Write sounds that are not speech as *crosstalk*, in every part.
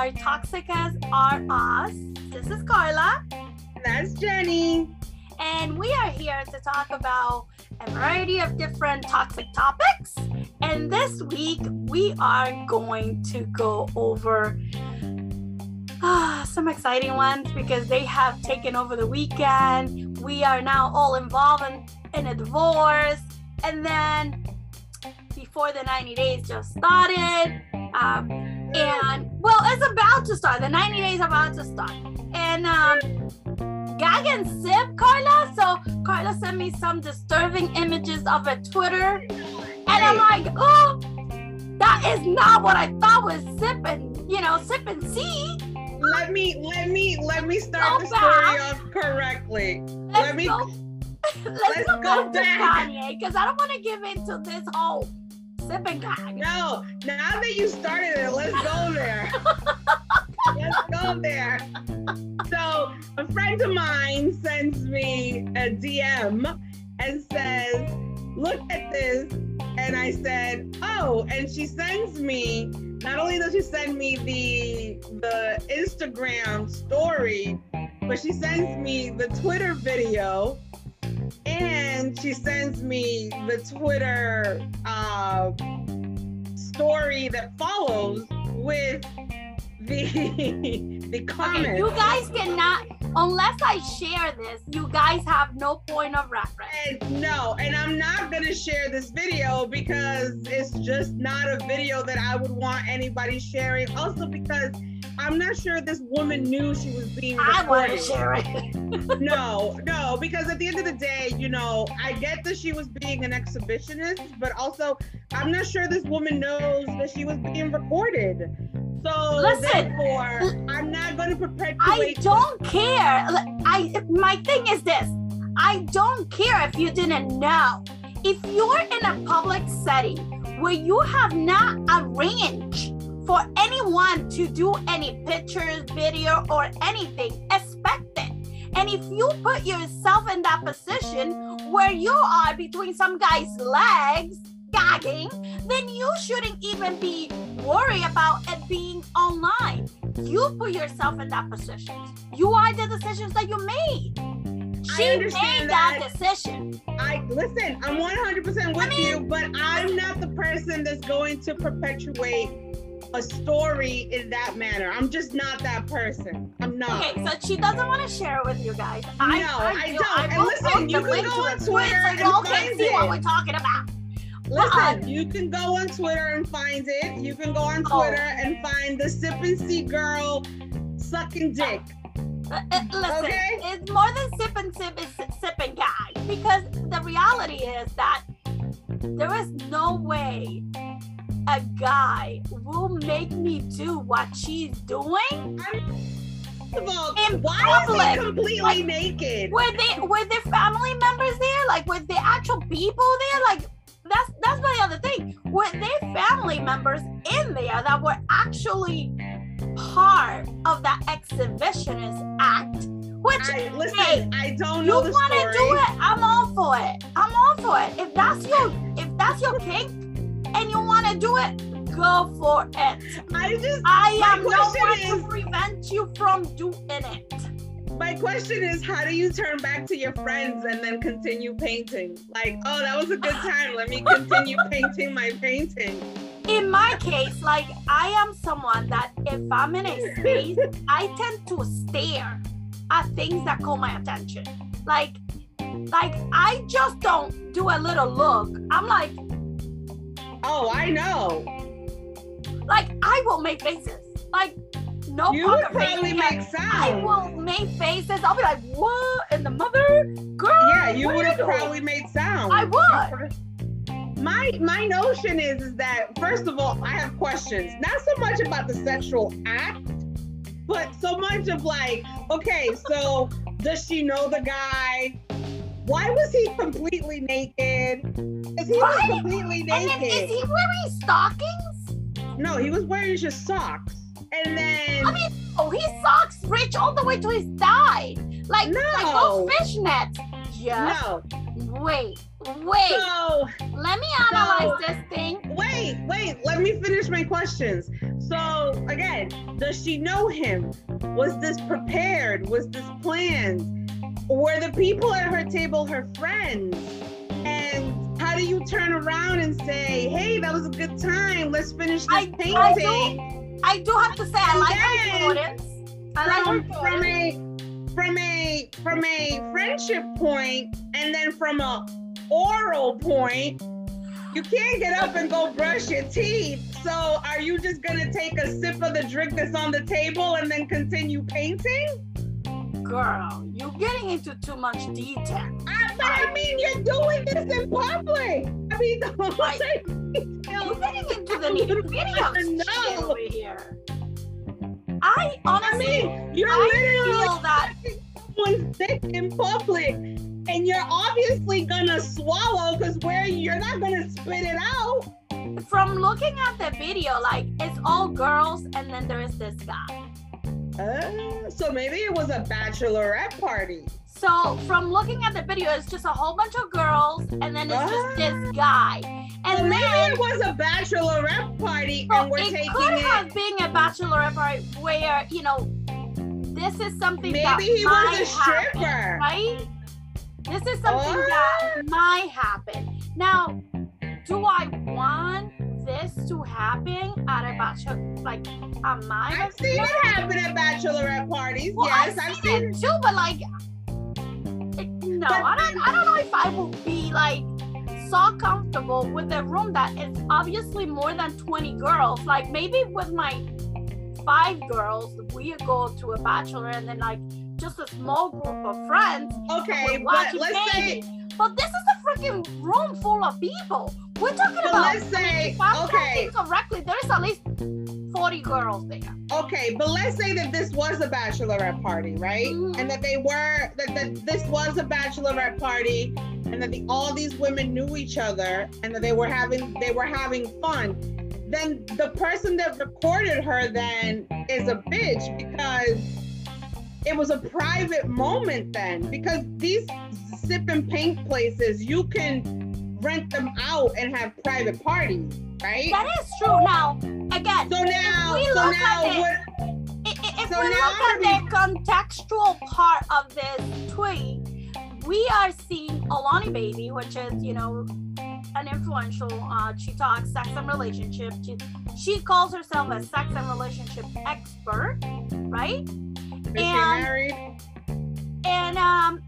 are Toxic as Are Us. This is Carla. That's Jenny. And we are here to talk about a variety of different toxic topics. And this week, we are going to go over ah, some exciting ones because they have taken over the weekend. We are now all involved in, in a divorce. And then before the 90 days just started. Um, and well, it's about to start. The 90 days are about to start. And um, Gag and Sip, Carla. So Carla sent me some disturbing images of a Twitter. And I'm like, oh, that is not what I thought was Sip and, you know, Sip and See. Let me, let me, let me start the story off correctly. Let's let me. Go, *laughs* let's, let's go, go back to back. Kanye because I don't want to give into this whole Sip and Gag. No, now that you started it, let's go there. *laughs* let's go there. So a friend of mine sends me a DM and says, "Look at this." And I said, "Oh!" And she sends me. Not only does she send me the the Instagram story, but she sends me the Twitter video, and she sends me the Twitter uh, story that follows with the *laughs* the Okay, comments. you guys cannot, unless I share this, you guys have no point of reference. And no, and I'm not gonna share this video because it's just not a video that I would want anybody sharing. Also because I'm not sure this woman knew she was being I want recorded. to share it. no, no, because at the end of the day, you know, I get that she was being an exhibitionist, but also I'm not sure this woman knows that she was being recorded. So Listen. therefore, I'm not going to perpetuate. I don't care. I my thing is this. I don't care if you didn't know. If you're in a public setting where you have not arranged for anyone to do any pictures, video, or anything, expect it. And if you put yourself in that position where you are between some guy's legs, gagging, then you shouldn't even be worried about it being online. You put yourself in that position. You are the decisions that you made. She made that, that. decision. I listen. I'm 100% with you, but I'm not the person that's going to perpetuate a story in that manner. I'm just not that person. I'm not. Okay, so she doesn't want to share it with you guys. I, No, I don't. I And listen, you can go on it to it Twitter so and y'all can find see what it. we're talking about. Listen, you can go on Twitter and find it. You can go on Oh. Twitter and find the sip and see girl sucking dick. Uh, uh, listen, Okay. it's more than sip and sip, it's sip and gag. Because the reality is that there is no way a guy will make me do what she's doing. First of all, In why public, is he completely like- naked? Were they were there family members there? Like were there actual people there? Like that's that's my other thing. Were there family members in there that were actually part of that exhibitionist act? Which I, hey, I don't you know the want to do it? I'm all for it. I'm all for it. If that's your if that's your kink and you want to do it, go for it. I just I am no question one is- to prevent you from doing it. My question is, how do you turn back to your friends and then continue painting? Like, oh, that was a good time. Let me *laughs* continue painting my painting. in my case, like I am someone that if I'm in a space, I tend to stare at things that call my attention. Like, like I just don't do a little look. I'm like, Oh, I know. like I will make faces. Like, no You would probably make I sound. will make faces. I'll be like, what in the mother? Girl, Yeah, you would have probably made sound. I would. My my notion is is that first of all, I have questions. Not so much about the sexual act, but so much of like, okay, so does she know the guy? Why was he completely naked? Is he was completely And then is he wearing stockings? No, he was wearing just socks. And then I mean, oh, his socks reach all the way to his thigh. Like, like No. those fishnets. Yes. no. Wait, wait. So Let me analyze So- this thing. wait, wait, let me finish my questions. So again, does she know him? Was this prepared? Was this planned? Were the people at her table her friends? And how do you turn around and say, "Hey, that was a good time. Let's finish this I- painting"? I do- I do have to say I like her Jordans. I like her from, from a from a from a friendship point and then from a oral point you can't get up and go brush your teeth so are you just gonna take a sip of the drink that's on the table and then continue painting Girl, you're getting into too much detail. I, but i mean you're doing this in public i mean don't I- say You're getting into the nitty gritty of shit No. over here. I i honestly mean you're I literally feel that someone's sick in public and you're obviously gonna swallow because where you're not gonna spit it out from looking at the video, like it's all girls and then there is this guy. Uh, so maybe it was a bachelorette party. So from looking at the video, it's just a whole bunch of girls and then it's just this guy. So And maybe then it was a bachelorette party well, and we're taking. it taking could it. have been a bachelorette party where, you know, this is something that Maybe he might was a stripper. happen, right? This is something What? that might happen. Now, do I want this to happen at a bachelor like at my I've seen it happen at bachelorette parties. Well, yes, I've, I've seen, seen it too, but like, it, no, But I don't. I don't know if I would be like so comfortable with a room that is obviously more than twenty girls. Like maybe with my five girls, we go to a bachelor and then like just a small group of friends. Okay, but let's say. But this is a freaking room full of people. We're talking but about. let's say, if I'm okay, correctly, there's at least forty girls there. okay, but let's say that this was a bachelorette party, right? Mhm. And that they were that, that this was a bachelorette party, and that the, all these women knew each other, and that they were having they were having fun. Then the person that recorded her then is a bitch because it was a private moment then because these sip and paint places you can rent them out and have private parties right That is true. Now, again, so now we so look now at it- what I- i- If So we now look at the contextual part of this tweet, we are seeing Alani Baby, which is, you know, an influential, uh, she talks sex and relationship. She, she calls herself a sex and relationship expert, right? is she And- married And um,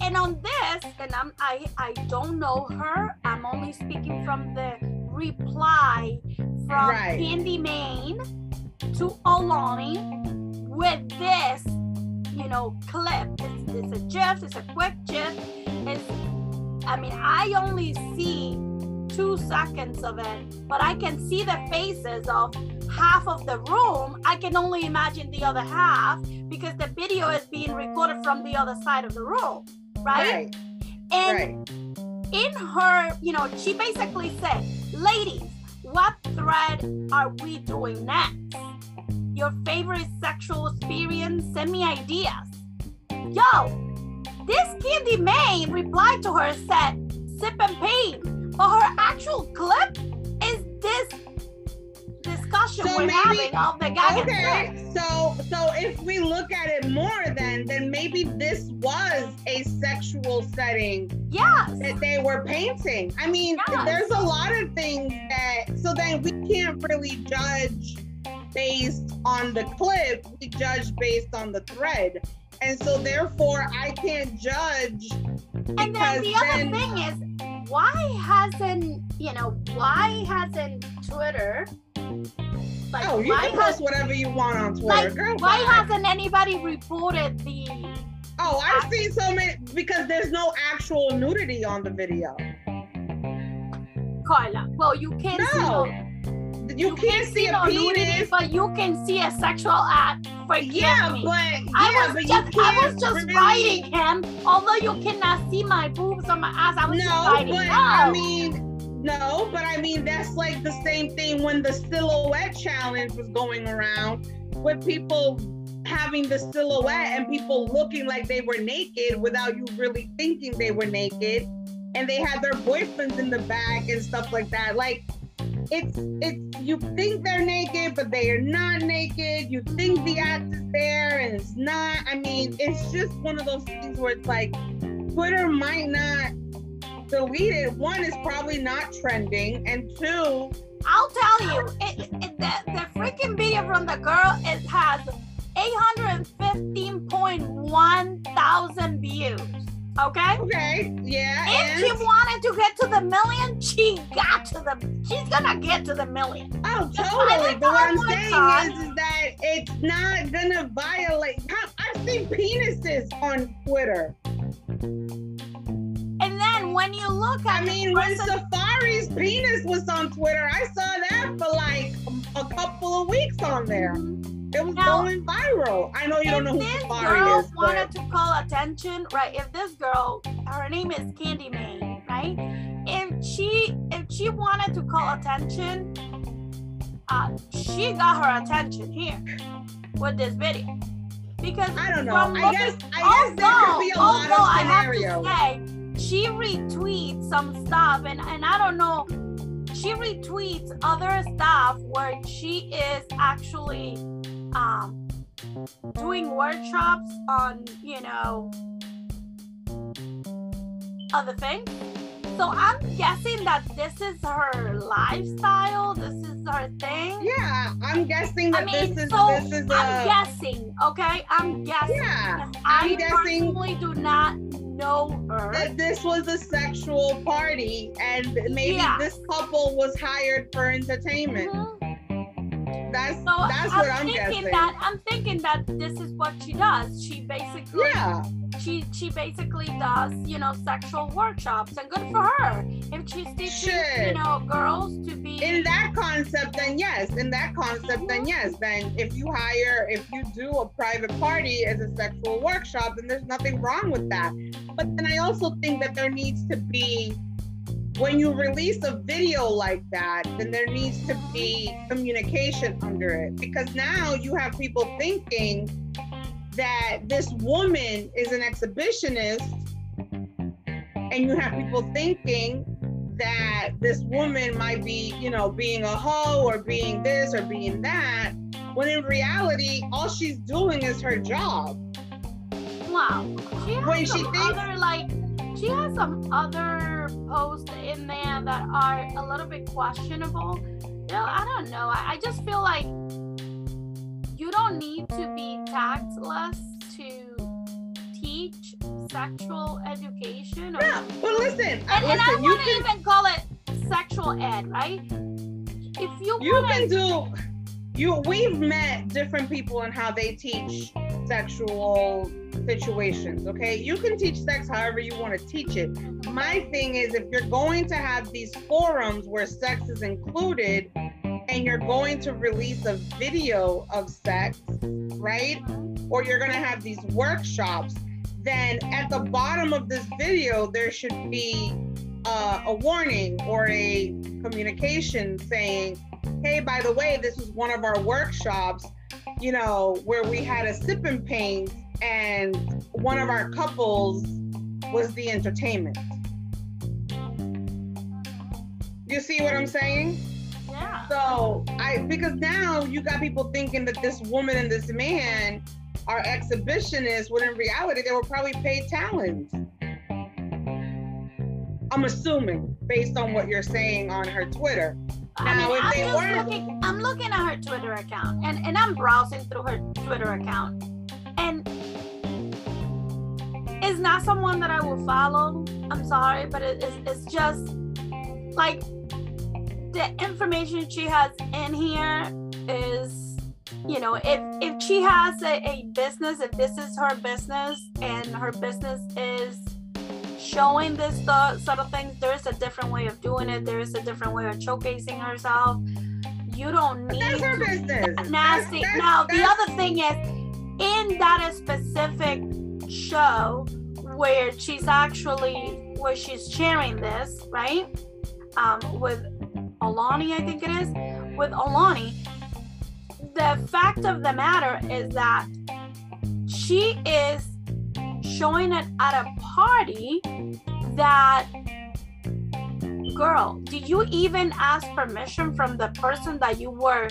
and on this, and I'm I I don't know her. I'm only speaking from the reply from Right. Candy May to Olani with this, you know, clip. It's, it's a GIF. It's a quick GIF. It's I mean, I only see two seconds of it, but I can see the faces of half of the room. I can only imagine the other half because the video is being recorded from the other side of the room, right? right And right in her, you know, she basically said, ladies, what thread are we doing next? Your favorite sexual experience? Send me ideas. Yo, this Candy May replied to her said, sip and pain. But her actual clip is this discussion So we're maybe- having of the okay so so if we look at it more then then maybe this was a sexual setting Yes. that they were painting. I mean, Yes. there's a lot of things that so then we can't really judge based on the clip. We judge based on the thread. And so therefore I can't judge And then the other then- thing is, why hasn't you know why hasn't Twitter like Oh, you can post whatever you want on Twitter. like Girl, why hasn't anybody reported the Oh, I've seen so many because there's no actual nudity on the video. Carla? Well, you can't see No. No, You, can't see a no nudity, but you can see a sexual act. Forgive Yeah, me. but yeah, I was but just I was just really- writing him. Although you cannot see my boobs or my ass, I was just No, writing. but no. I mean, no, but I mean that's like the same thing when the silhouette challenge was going around with people having the silhouette and people looking like they were naked without you really thinking they were naked and they had their boyfriends in the back and stuff like that like it's it's you think they're naked, but they are not naked. You think the act is there and it's not. I mean, it's just one of those things where it's like Twitter might not delete it. One is probably not trending, and two, I'll tell you, it, it, the, the freaking video from the girl it has 815.1 thousand views. Okay. okay, yeah. If and- she wanted to get to the million, she got to the. She's gonna get to the million. Oh, totally. But what I'm saying is, is that it's not gonna violate. I've seen penises on Twitter. And then when you look at I mean, when person- Safari's penis was on Twitter, I saw that for like a couple of weeks on there. Mm-hmm. It was Now, going viral. I know you don't know who this Safari girl is, wanted but to call attention, right? If this girl, her name is Candy May, right? If she if she wanted to call attention, uh, she got her attention here with this video. Because I don't know. I guess I guess there could be a lot although of I have to say, she retweets some stuff, and and I don't know. She retweets other stuff where she is actually um, doing workshops on, you know, other things. So I'm guessing that this is her lifestyle. This is her thing. Yeah, I'm guessing I that mean, this is so this is I'm a guessing. Okay, I'm guessing. yeah. I'm I guessing- personally do not know her. That this was a sexual party and maybe Yeah. this couple was hired for entertainment. Mhm. That's So that's I'm what I'm thinking guessing. that I'm thinking that this is what she does. She basically yeah. she she basically does you know sexual workshops and good for her if she's teaching you know girls to be in that concept then yes in that concept then mm-hmm. yes then if you hire if you do a private party as a sexual workshop then there's nothing wrong with that but then i also think that there needs to be when you release a video like that then there needs to be communication under it because now you have people thinking that this woman is an exhibitionist and you have people thinking that this woman might be, you know, being a hoe or being this or being that, when in reality, all she's doing is her job. wow she has when she some thinks- other like she has some other posts in there that are a little bit questionable you know i don't know i, I just feel like you don't need to be tactless to teach sexual education or Yeah, but listen, and, and I listen, you want to can even call it sexual ed, right? If you, you want can do you we've met different people and how they teach sexual situations okay? You can teach sex however you want to teach it. My thing is if you're going to have these forums where sex is included and you're going to release a video of sex right? Or you're going to have these workshops then at the bottom of this video there should be uh, a warning or a communication saying hey by the way this is one of our workshops you know where we had a sipping paint and one of our couples was the entertainment you see what i'm saying yeah, so I because now you got people thinking that this woman and this man are exhibitionists when in reality they were probably paid talents. I'm assuming based on what you're saying on her Twitter. I Now, mean, if I'm they weren't- looking. I'm looking at her Twitter account, and and I'm browsing through her Twitter account, it's not someone that I will follow. I'm sorry, but it, it's it's just like the information she has in here is you know if if she has a, a business if this is her business and her business is showing this th- sort of things there's a different way of doing it there's a different way of showcasing herself you don't need That's her business. that nasty. That's- now the other thing is, in that specific show where she's actually where she's sharing this, right? Um, with Alani, I think it is, with Alani. The fact of the matter is that she is showing it at a party that girl, did you even ask permission from the person that you were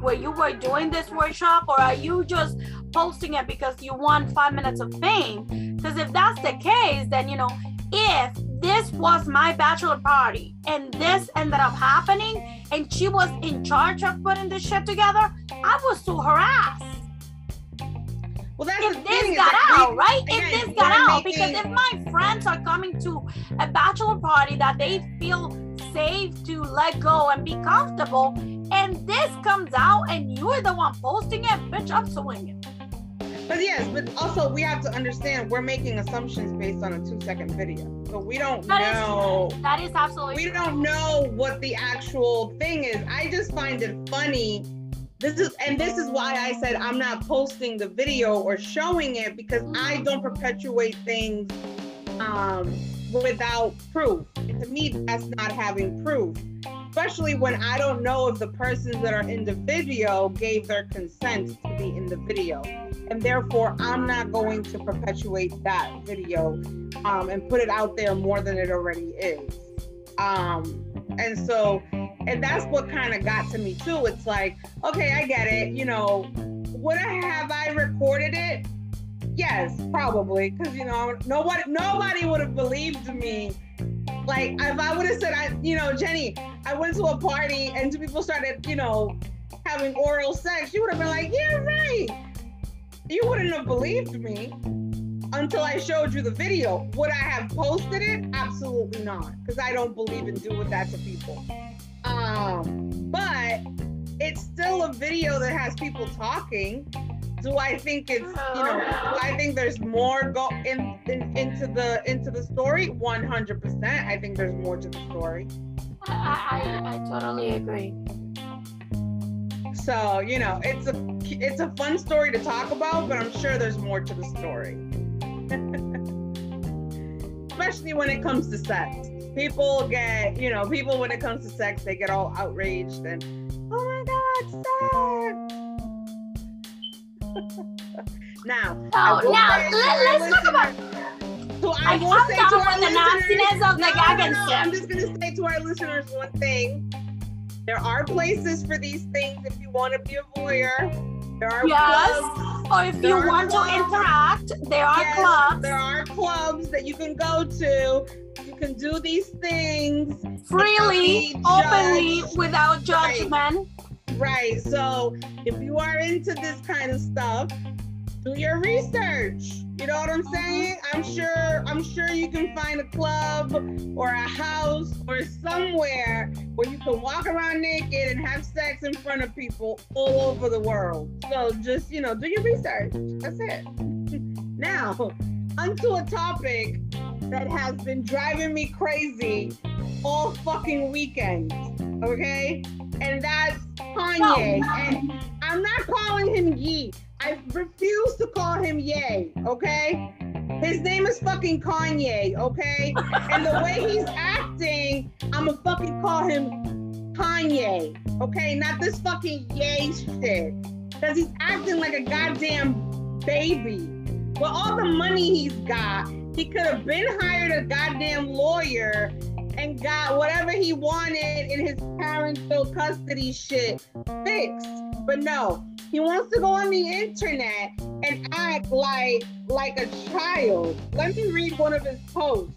where you were doing this workshop or are you just posting it because you want five minutes of fame because if that's the case then you know if this was my bachelor party and this ended up happening and she was in charge of putting this shit together i was sue her ass Well, that's if this got that out, right? again, if this got out, because if my friends are coming to a bachelor party that they feel safe to let go and be comfortable, and this comes out and you're the one posting it, bitch, I'm suing you. But yes, but also we have to understand we're making assumptions based on a two second video. So we don't That is know. That is absolutely We don't know what the actual thing is. I just find it funny. This is and this is why I said I'm not posting the video or showing it because I don't perpetuate things um, without proof. And to me, that's not having proof. Especially when I don't know if the persons that are in the video gave their consent to be in the video. And therefore, I'm not going to perpetuate that video um, and put it out there more than it already is. Um, and so, and that's what kind of got to me too. It's like, okay, I get it. You know, would I have I recorded it? Yes, probably, because you know, nobody, nobody would have believed me. Like, if I would have said, I, you know, Jenny, I went to a party and two people started, you know, having oral sex, you would have been like, yeah, right. You wouldn't have believed me until I showed you the video. Would I have posted it? Absolutely not, because I don't believe in doing that to people. Um, but it's still a video that has people talking. Do I think it's you know? Do I think there's more go in, in into the into the story? One hundred percent. I think there's more to the story. I, I, I totally agree. So you know, it's a it's a fun story to talk about, but I'm sure there's more to the story. *laughs* Especially when it comes to sex. People get, you know, people when it comes to sex, they get all outraged and, oh my God, sex. *laughs* now, oh, I So now to let, let's talk about so I I- will I'm say to our the nastiness of the no, no, no. I'm just gonna say to our listeners one thing. There are places for these things if you want to be a voyeur. There are Yes. clubs. or if There you want to clubs. interact, there are Yes, clubs There are clubs that you can go to. You can do these things. freely, openly, without judgment. Right. So if you are into this kind of stuff, do your research. You know what I'm mm-hmm. saying? I'm sure I'm sure you can find a club or a house or somewhere where you can walk around naked and have sex in front of people all over the world. So just, you know, do your research. That's it. *laughs* now, onto a topic that has been driving me crazy all fucking weekend. Okay? And that's Kanye. And I'm not calling him Ye. I refuse to call him Ye, okay? His name is fucking Kanye, okay? And the way he's acting, I'ma fucking call him Kanye, okay? Not this fucking Ye shit. Cause he's acting like a goddamn baby. With all the money he's got, he could have been hired a goddamn lawyer and got whatever he wanted in his parental custody shit fixed. But no, he wants to go on the internet and act like like a child. Let me read one of his posts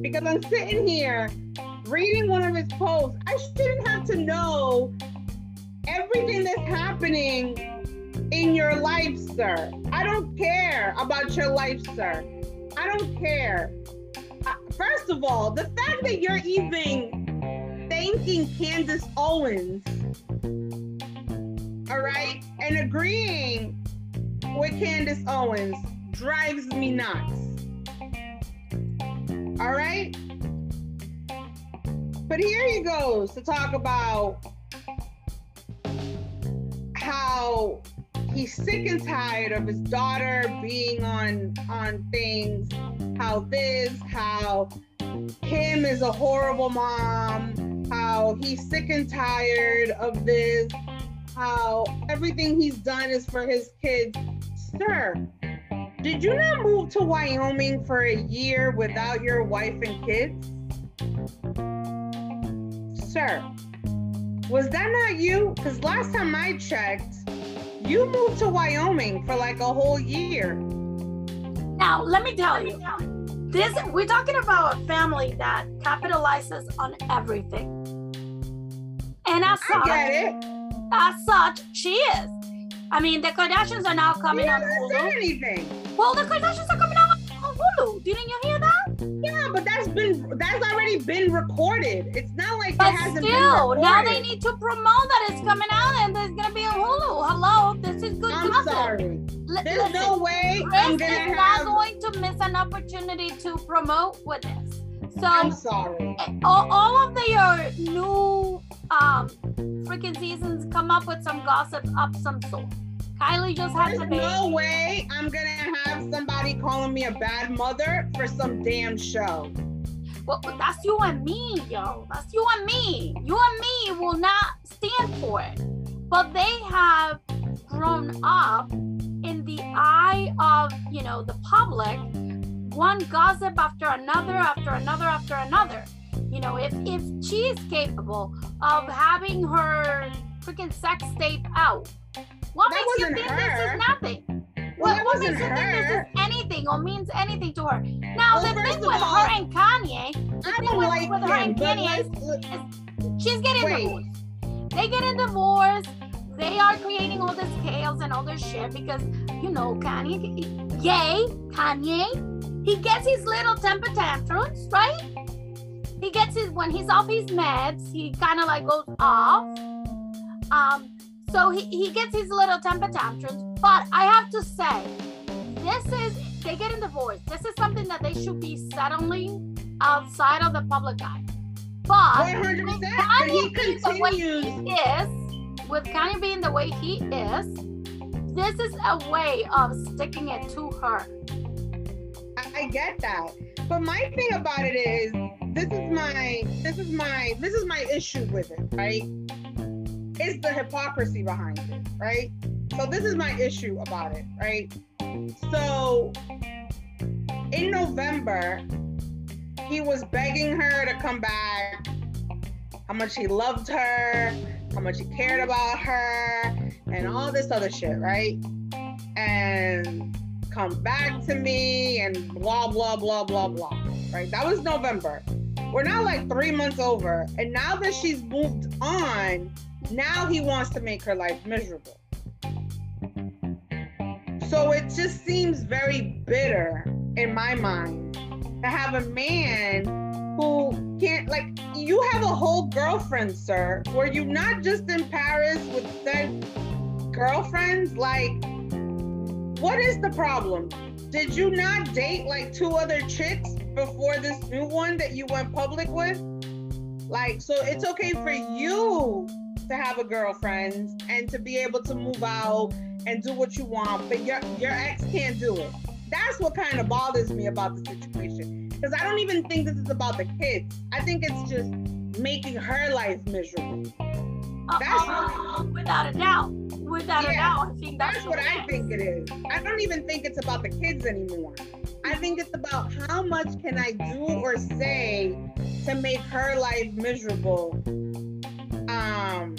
because I'm sitting here reading one of his posts. I shouldn't have to know everything that's happening in your life, sir. I don't care about your life, sir. I don't care. First of all, the fact that you're even thanking Candace Owens, all right, and agreeing with Candace Owens drives me nuts. All right? But here he goes to talk about how he's sick and tired of his daughter being on on things. How this how kim is a horrible mom. How he's sick and tired of this. How everything he's done is for his kids. Sir did you not move to wyoming for a year without your wife and kids? Sir, was that not you? Because last time I checked, you moved to Wyoming for like a whole year. Now, let me tell you, this we're talking about a family that capitalizes on everything. And as I such, as such, she is. I mean, the Kardashians are now coming on Hulu. anything. Well, the Kardashians are coming on Hulu. Didn't you hear that? Yeah, but that's been that's already been recorded. It's not like But it hasn't still, been now they need to promote that it's coming out and there's gonna be a Hulu. Hello, this is good I'm gossip. sorry. Li- There's listen, no way I'm Kris gonna is not going to miss an opportunity to promote with this. So I'm sorry. all, all of their new um freaking seasons come up with some gossip of some sort. Kylie just had There's baby. no way I'm gonna have somebody calling me a bad mother for some damn show. Well, that's you and me, yo. That's you and me. You and me will not stand for it. But they have grown up in the eye of, you know, the public, one gossip after another, after another, after another. You know, if if she is capable of having her freaking sex tape out, what That makes you think her. this is nothing? Well, What, what makes you think this is anything or means anything to her? Now, Well, the thing with all, her and Kanye, the I thing with, like with her and Kanye is let's, she's getting Wait. divorced. They get a divorce. They are creating all this chaos and all this shit because, you know, Kanye, Ye, Kanye, he gets his little temper tantrums, right? He gets his, when he's off his meds, he kind of like goes off. Um, so he, he gets his little temper tantrums. But I have to say, this is, they get a divorce. This is something that they should be settling outside of the public eye. But 100%. But Kanye being the way he is, with Kanye being the way he is, this is a way of sticking it to her. I, get that. But my thing about it is this is my this is my this is my issue with it, right? It's the hypocrisy behind it, right? So this is my issue about it, right? So in November, he was begging her to come back, how much he loved her, how much he cared about her, and all this other shit, right? And come back to me and blah blah blah blah blah. Right? That was November. We're now like three months over, and now that she's moved on, now he wants to make her life miserable. So it just seems very bitter in my mind to have a man who can't like you have a whole girlfriend, sir. Were you not just in Paris with said girlfriends? Like what is the problem? Did you not date like two other chicks before this new one that you went public with? Like, so it's okay for you to have a girlfriend and to be able to move out and do what you want, but your your ex can't do it. That's what kind of bothers me about the situation. Because I don't even think this is about the kids. I think it's just making her life miserable. Uh, That's- uh, without a doubt. Without a Yeah, doubt, I think that's, That's what I think it is. I don't even think it's about the kids anymore. I think it's about how much can I do or say to make her life miserable um,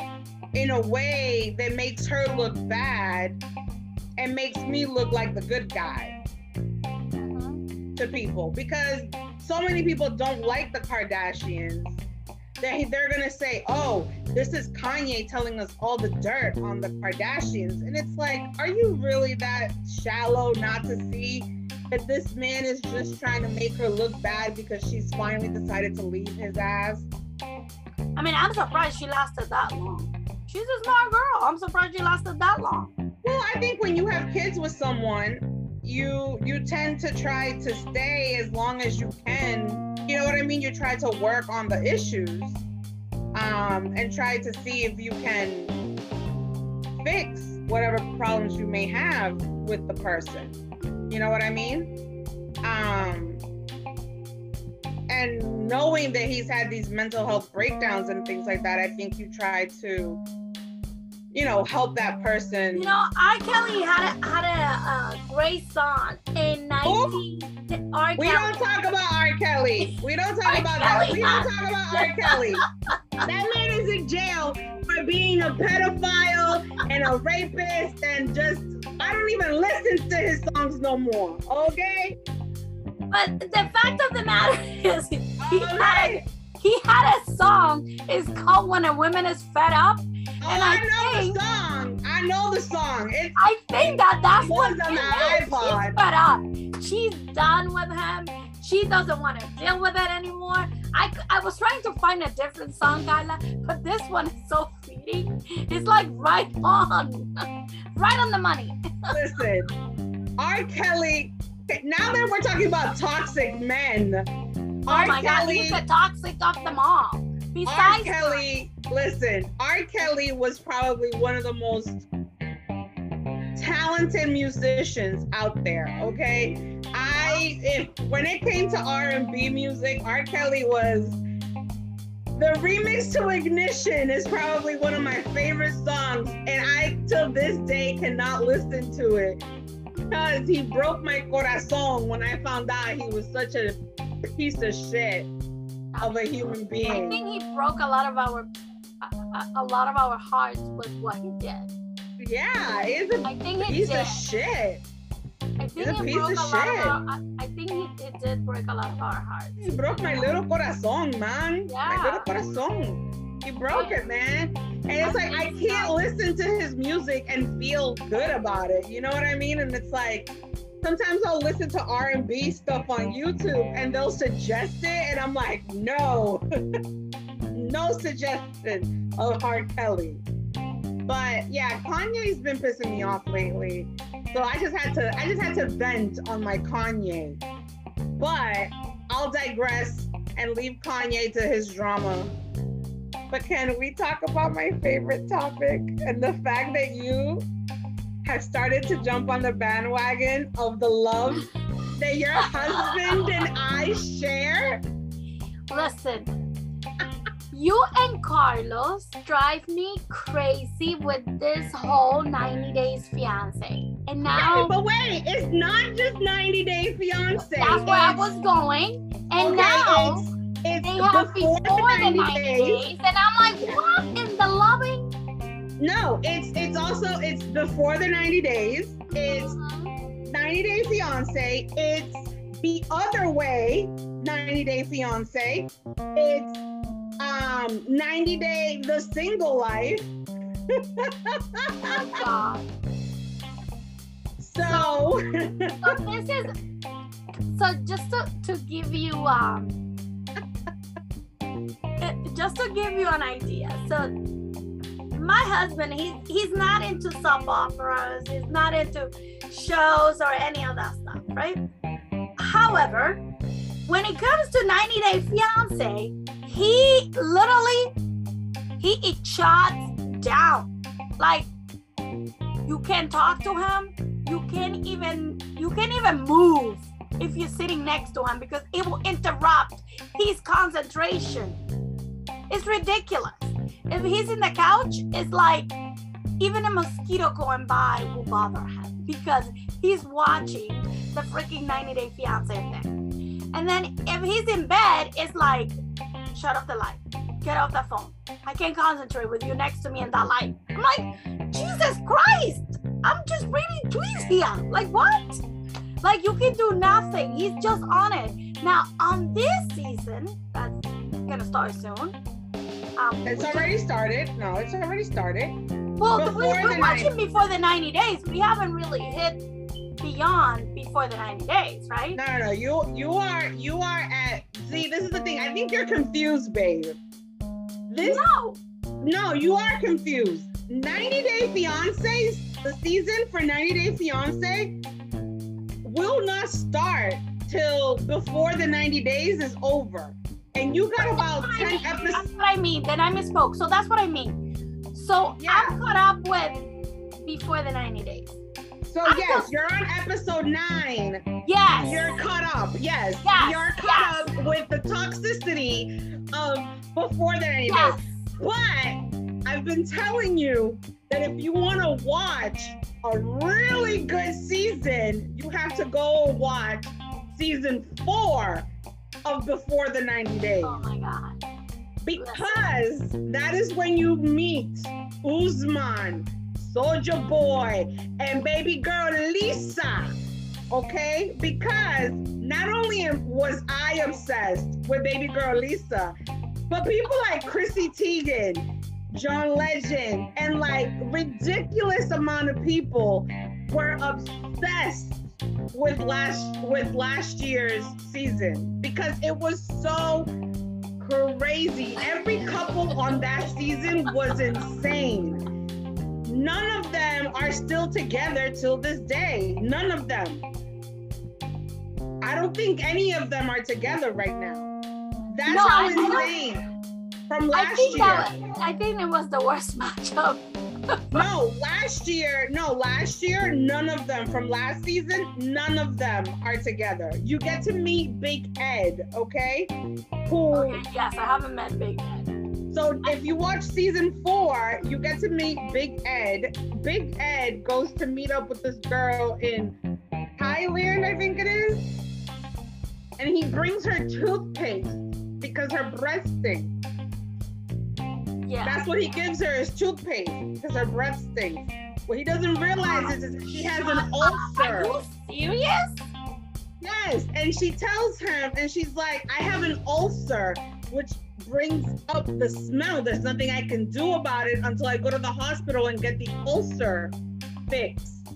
in a way that makes her look bad and makes me look like the good guy Mhm. to people because so many people don't like the Kardashians. They, they're gonna say, oh, this is Kanye telling us all the dirt on the Kardashians. And it's like, are you really that shallow not to see that this man is just trying to make her look bad because she's finally decided to leave his ass? I mean, I'm surprised she lasted that long. She's a smart girl. I'm surprised she lasted that long. Well, I think when you have kids with someone, you you tend to try to stay as long as you can. You know what I mean? You try to work on the issues, um, and try to see if you can fix whatever problems you may have with the person. You know what I mean? Um, and knowing that he's had these mental health breakdowns and things like that, I think you try to, you know, help that person. You know, R. Kelly had a, had a, uh great song in I see the R. We Kelly. don't talk about R. Kelly. We don't talk about Kelly, that. We don't talk about R. *laughs* Kelly. That man is in jail for being a pedophile and a rapist and just I don't even listen to his songs no more. Okay? But the fact of the matter *laughs* is, he had a, he had a song. It's called "When a Woman Is Fed Up," Oh, And I, I know think- the song. I know the song. It's I think that that's what on is. iPod. She's fed up. She's done with him. She doesn't want to deal with it anymore. I, I was trying to find a different song, Kyla, but this one is so fleeting. It's like right on, *laughs* right on the money. *laughs* listen. R. Kelly. Now that we're talking about toxic men, Oh R. my God, Kelly. he's the toxic of them all. R. Besides, Kelly, listen, R. Kelly was probably one of the most talented musicians out there. Okay, I if when it came to R and B music, R. Kelly was the remix to Ignition is probably one of my favorite songs, and I till this day cannot listen to it because he broke my corazon when I found out he was such a piece of shit of a human being. I think he broke a lot of our, a, a- a lot of our hearts with what he did. Yeah, he's a I think he piece did. of shit. I he's think a he piece broke of a lot of shit. our. I, I think he it did break a lot of our hearts. He broke my little corazon, man. Yeah. My Yeah. little corazon. He broke it, man. And it's like I can't listen to his music and feel good about it. You know what I mean? And it's like sometimes I'll listen to R&B stuff on YouTube and they'll suggest it and I'm like, no. *laughs* no suggestion of R. Kelly. But yeah, Kanye's been pissing me off lately. So I just had to I just had to vent on my Kanye. But I'll digress and leave Kanye to his drama. But can we talk about my favorite topic and the fact that you have started to jump on the bandwagon of the love that your husband and I share? Listen, you and Carlos drive me crazy with this whole 90 days fiance. And now but wait, it's not just 90 Day Fiance. that's where I was going. And okay, now it's, it's they have before, before the 90 days. And I'm like, what in the loving? No, it's it's also it's before the 90 days. It's 90 Day Fiance. It's the other way, 90 Day Fiance. It's um 90 Day The Single Life. Oh, God. so So this is so just to, to give you um uh, just to give you an idea. So my husband, he's he's not into soap operas, he's not into shows or any of that stuff, right? However, when it comes to 90 Day Fiance, he literally he it shuts down. Like you can't talk to him, you can't even you can't even move if you're sitting next to him because it will interrupt his concentration. It's ridiculous. If he's in the couch, it's like even a mosquito going by will bother him because he's watching the freaking 90 Day Fiance thing. And then if he's in bed, it's like, shut off the light, get off the phone. I can't concentrate with you next to me in that light. I'm like, Jesus Christ, I'm just reading tweets here. Like, what? Like, you can do nothing. He's just on it. Now, on this season, that's gonna start soon. Um, it's already started. No, it's already started. well, we, the watching before the 90 days. We haven't really hit beyond before the 90 days, right? No, no, no. You you are you are at see, this is the thing. I think you're confused, babe. This No. No, you are confused. 90 Day Fiance, the season for 90 Day Fiance will not start till before the 90 days is over. And you got about 10 That's episodes. what I mean. Then I misspoke. So that's what I mean. So Yeah. I'm caught up with before the 90 days. So, I'm yes, you're on episode nine. Yes. You're caught up. Yes. Yes, You're caught up with the toxicity of before the 90 yes. days. But I've been telling you that if you want to watch a really good season, you have to go watch season four of Before the 90 Days. Oh my God. Because that is when you meet Usman, Soldier Boy, and baby girl Lisa. Okay? Because not only was I obsessed with baby girl Lisa, but people like Chrissy Teigen, John Legend, and like ridiculous amount of people were obsessed with last with last year's season because it was so crazy. Every couple on that season was insane. None of them are still together till this day. None of them. I don't think any of them are together right now. That's No, how I- I insane. From I last think year. that I think it was the worst *laughs* matchup. No, last year, no, last year, none of them from last season, none of them are together. You get to meet Big Ed, okay? Who, Okay, yes, I haven't met Big Ed. so if you watch season four, you get to meet Big Ed. Big Ed goes to meet up with this girl in Thailand, I think it is. And he brings her toothpaste because her breath stinks. Yeah. That's what he gives her is toothpaste because her breath stinks. What he doesn't realize is that she has an ulcer. Are you serious? Yes, and she tells him, and she's like, I have an ulcer, which brings up the smell. There's nothing I can do about it until I go to the hospital and get the ulcer fixed.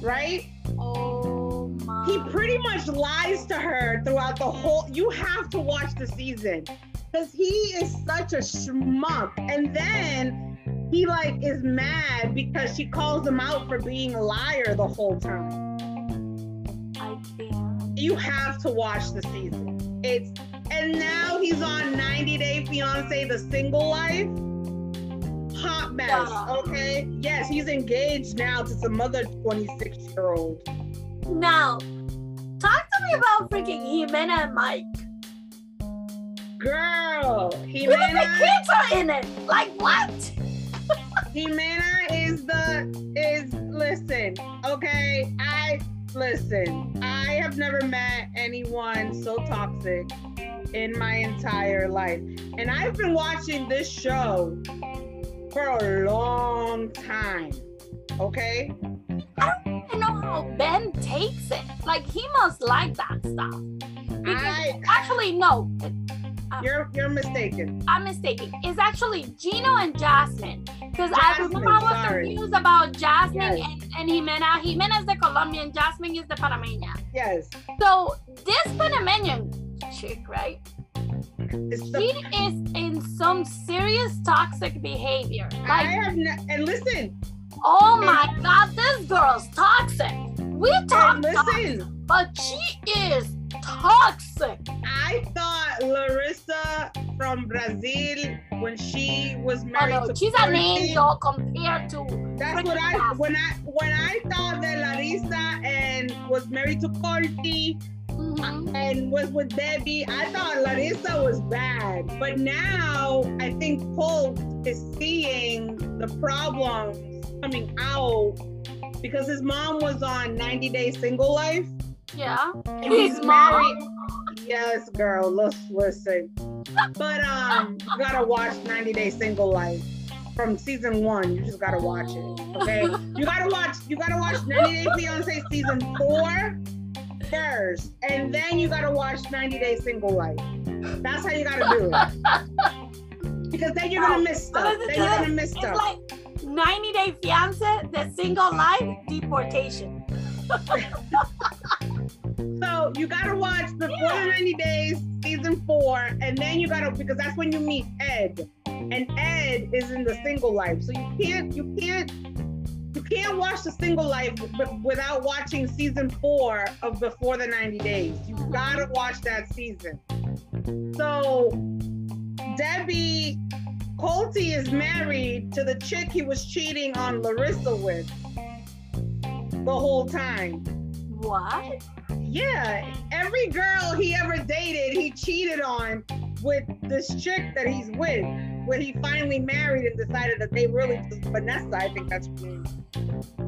Right? Oh my. He pretty much lies to her throughout the whole. You have to watch the season because he is such a schmuck. And then he like is mad because she calls him out for being a liar the whole time. I can't. You have to watch the season. It's and now he's on 90 Day Fiance, the single life. Hot mess. Okay. Yes, he's engaged now to some other 26 year old. Now, talk to me about freaking Jimena and Mike. Girl, Even the Jimena, kids are in it. Like what? Jimena is the is listen, okay? I listen. I have never met anyone so toxic in my entire life. And I've been watching this show for a long time. Okay? I don't know how Ben takes it. Like he must like that stuff. Because I actually, no, Uh, you're you're mistaken. I'm mistaken. It's actually Gino and Jasmine. Because I remember I was sorry. confused about Jasmine Yes. and, and Jimena. Jimena is the Colombian, Jasmine is the Panameña. Yes. So this Panamanian chick, right? She is in some serious toxic behavior. Like, I have ne- and listen, oh my god, this girl's toxic. We talk and toxic, but she is toxic. I thought Larissa from Brazil when she was married. Oh married no, to she's an angel compared to That's what I when I when I thought that Larissa and was married to Corty Mhm. and was with Debbie, I thought Larissa was bad. But now I think Colt is seeing the problems coming out because his mom was on 90 Day Single Life. Yeah. And he's *laughs* married. Yes, girl. Let's listen. But um, you gotta watch 90 Day Single Life from season one. You just gotta watch it. Okay. You gotta watch. You gotta watch 90 Day Fiance season four first, and then you gotta watch 90 Day Single Life. That's how you gotta do it. Because then you're gonna miss stuff. What is it Then you're gonna miss It's stuff. like 90 Day Fiance, the single life, deportation. *laughs* So you gotta watch before the 90 days, season four, and then you gotta because that's when you meet Ed. And Ed is in the single life. So you can't you can't you can't watch the single life without watching season four of Before the 90 Days. You gotta watch that season. So Debbie Colty is married to the chick he was cheating on Larissa with the whole time. What? Yeah, every girl he ever dated, he cheated on with this chick that he's with. when he finally married and decided that they really Vanessa, I think that's name.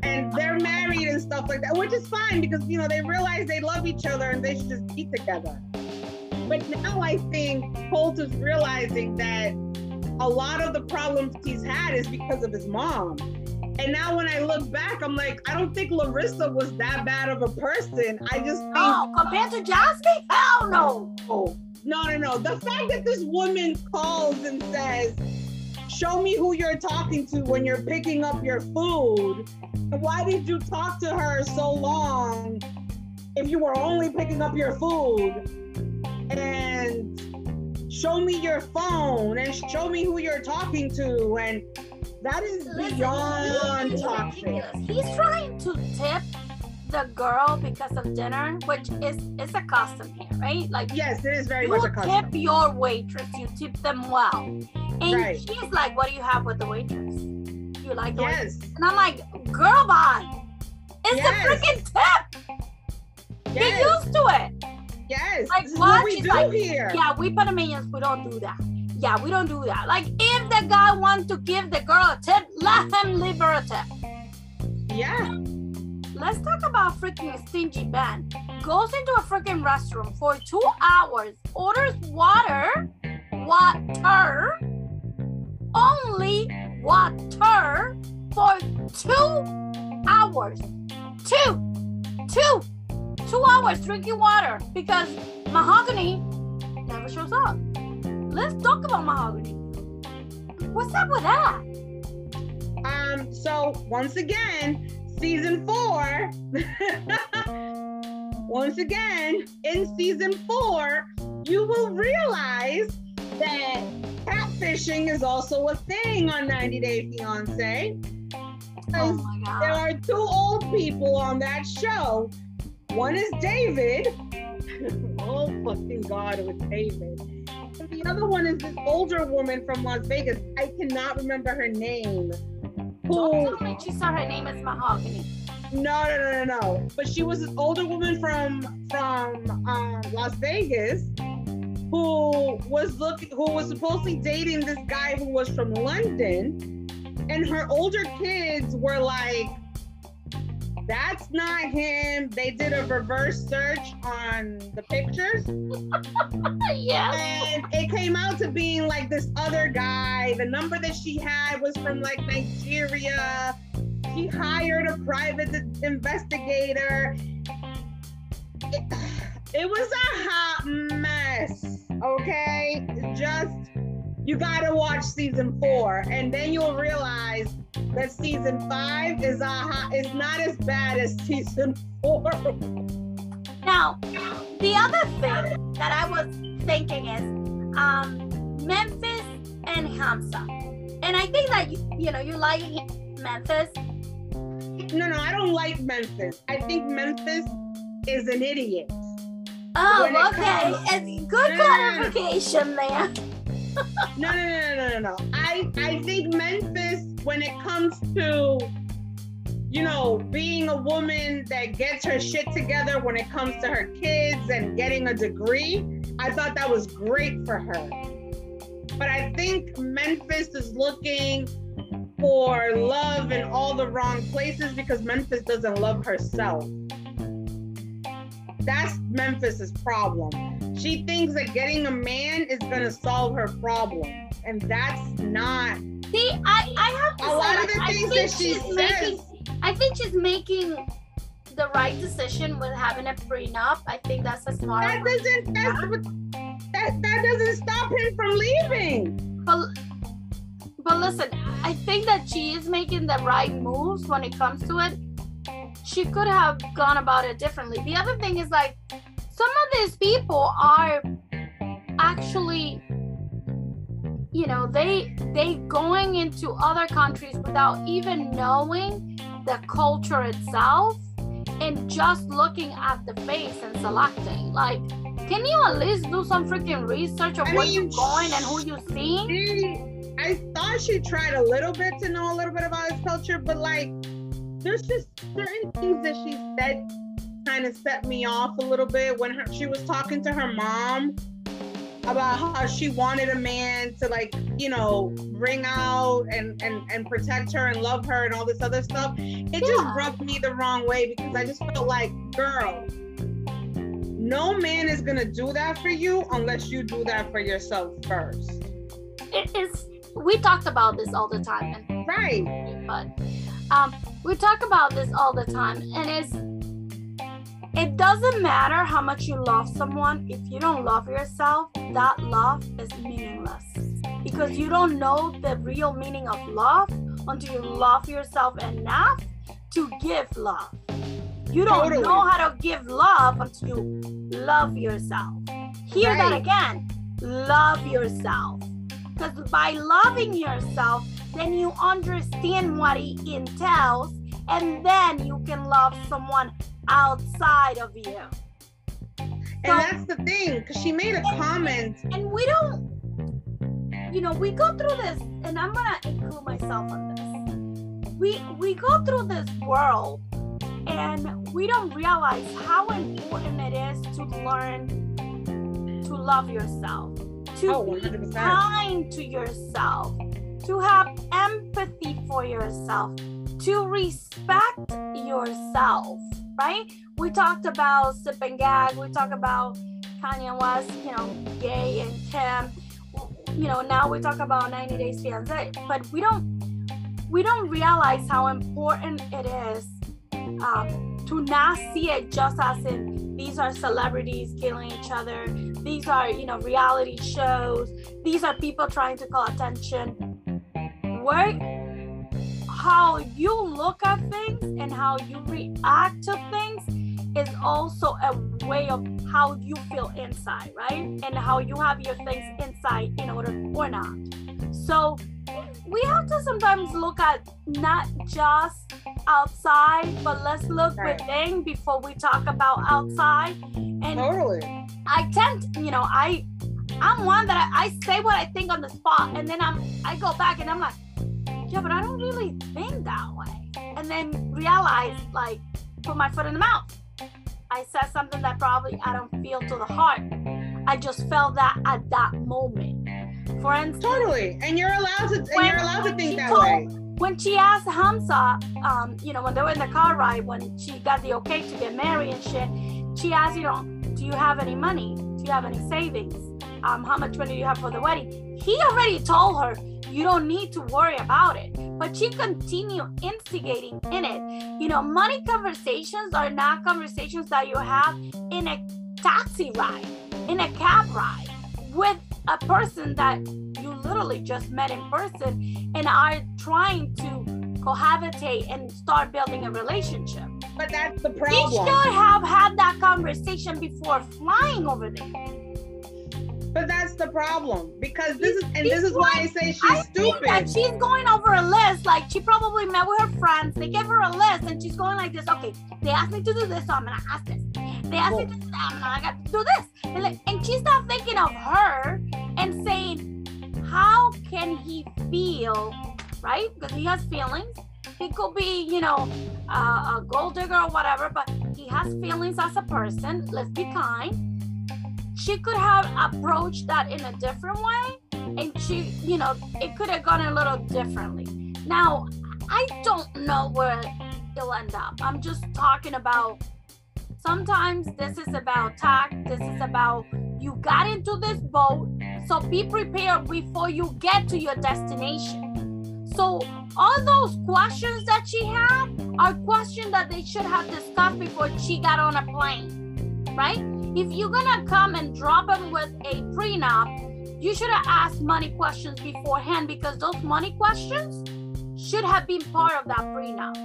And they're married and stuff like that, which is fine because you know they realize they love each other and they should just be together. But now I think Colt is realizing that a lot of the problems he's had is because of his mom. And now when I look back, I'm like, I don't think Larissa was that bad of a person. I just think. Oh, compared to Jasmine? Hell no. Oh, no, no, no. The fact that this woman calls and says, Show me who you're talking to when you're picking up your food. Why did you talk to her so long if you were only picking up your food? And show me your phone and show me who you're talking to. And that is Listen, beyond he's toxic. He's trying to tip the girl because of dinner, which is is a custom here, right? Like Yes, it is very much a custom. You tip your waitress, you tip them well. And Right. she's like, What do you have with the waitress? You like the waitress? Yes, And I'm like, girl bye. It's Yes. a freaking tip. Get used to it. yes. Like, this is what? what we She's do like, here. Yeah, we Panamanians, we don't do that. Yeah, we don't do that. Like, if the guy wants to give the girl a tip, let him leave her a tip. Yeah. Let's talk about freaking stingy Ben. Goes into a freaking restroom for two hours, orders water, water, only water for two hours. Two, two, two hours drinking water because mahogany never shows up. Let's talk about mahogany. What's up with that? Um, so once again, season four. *laughs* once again, in season four, you will realize that catfishing is also a thing on 90 Day Fiance. Oh there are two old people on that show. One is David. *laughs* oh fucking god, it was David. And the other one is this older woman from Las Vegas. I cannot remember her name. Who? tell me she said her name is mahogany. No, no, no, no, no. But she was this older woman from from um, Las Vegas who was looking, who was supposedly dating this guy who was from London, and her older kids were like, "That's not him." They did a reverse search on the pictures, *laughs* yes. and it came out to being like this other guy. The number that she had was from like Nigeria. She hired a private investigator. It, *sighs* it was a hot mess. Okay, just you gotta watch season four, and then you'll realize that season five is hot, is not as bad as *laughs* season four. Now, the other thing that I was thinking is um, Memphis and Hamza. And I think that, you, you know, you like Memphis. No, no, I don't like Memphis. I think Memphis is an idiot. Oh, okay. It's good no. clarification there. No, no, no, no, no, no. I, I think Memphis, when it comes to, you know, being a woman that gets her shit together when it comes to her kids and getting a degree, I thought that was great for her. But I think Memphis is looking for love in all the wrong places because Memphis doesn't love herself. That's Memphis's problem. She thinks that getting a man is gonna solve her problem, and that's not. See, I, I have to A say, lot of the I things that she she's says- making, I think she's making the right decision with having a prenup. I think that's a smart. That doesn't. That's. That that doesn't stop him from leaving. But but listen, I think that she is making the right moves when it comes to it. She could have gone about it differently. The other thing is like some of these people are actually you know they they going into other countries without even knowing the culture itself and just looking at the face and selecting. Like can you at least do some freaking research of I where you're going and who you're seeing? She, I thought she tried a little bit to know a little bit about his culture, but like, there's just certain things that she said kind of set me off a little bit when her, she was talking to her mom. about how she wanted a man to like, you know, bring out and and and protect her and love her and all this other stuff. It Yeah. just rubbed me the wrong way because I just felt like, girl, no man is gonna do that for you unless you do that for yourself first. It is. We talked about this all the time, and Right. but um, we talk about this all the time, and it's it doesn't matter how much you love someone if you don't love yourself. That love is meaningless because you don't know the real meaning of love until you love yourself enough to give love. You don't Totally. know how to give love until you love yourself. Hear that again. Love yourself. Because by loving yourself, then you understand what it entails, and then you can love someone outside of you. And So- that's the thing, because she made a comment. And we don't, you know, we go through this, and I'm gonna include myself on this. We we go through this world, and we don't realize how important it is to learn to love yourself, to Oh, be kind to yourself, to have empathy for yourself, to respect yourself, right? We talked about Sip and Gag, we talked about Kanye West, you know, Gay and Kim. You know, now we talk about 90 Days Fiancé, but we don't we don't realize how important it is um, to not see it just as in these are celebrities killing each other, these are you know reality shows, these are people trying to call attention. Where how you look at things and how you react to things is also a way of how you feel inside, right? And how you have your things inside in order or not. So we have to sometimes look at not just outside, but let's look Right. within before we talk about outside. And Totally. I tend, you know, I I'm one that I, I say what I think on the spot, and then I'm I go back and I'm like, yeah, but I don't really think that way, and then realize like put my foot in the mouth. I said something that probably I don't feel to the heart. I just felt that at that moment. For instance, Totally. And you're allowed to and When you're allowed to think that told- way. when she asked Hamza, um, you know, when they were in the car ride, when she got the okay to get married and shit, she asked, you know, do you have any money? Do you have any savings? Um, how much money do you have for the wedding? He already told her, you don't need to worry about it. But she continued instigating in it. You know, money conversations are not conversations that you have in a taxi ride, in a cab ride with a person that you literally just met in person and are trying to cohabitate and start building a relationship. But that's the We problem. should have had that conversation before flying over there. But that's the problem. Because this is and this is why I say she's I think that she's going over a list. Like she probably met with her friends. They gave her a list, and she's going like this. Okay, they asked me to do this, so I'm gonna ask this. They asked me to do that, I'm gonna I got to do this. And, like, and she's not thinking of her and saying, how can he feel, right? Because he has feelings. He could be, you know, uh, a gold digger or whatever, but he has feelings as a person. Let's be kind. She could have approached that in a different way and she, you know, it could have gone a little differently. Now, I don't know where it'll end up. I'm just talking about sometimes this is about tact, this is about you got into this boat, so be prepared before you get to your destination. So, all those questions that she had are questions that they should have discussed before she got on a plane, right? If you're gonna come and drop them with a prenup, you should have asked money questions beforehand because those money questions should have been part of that prenup.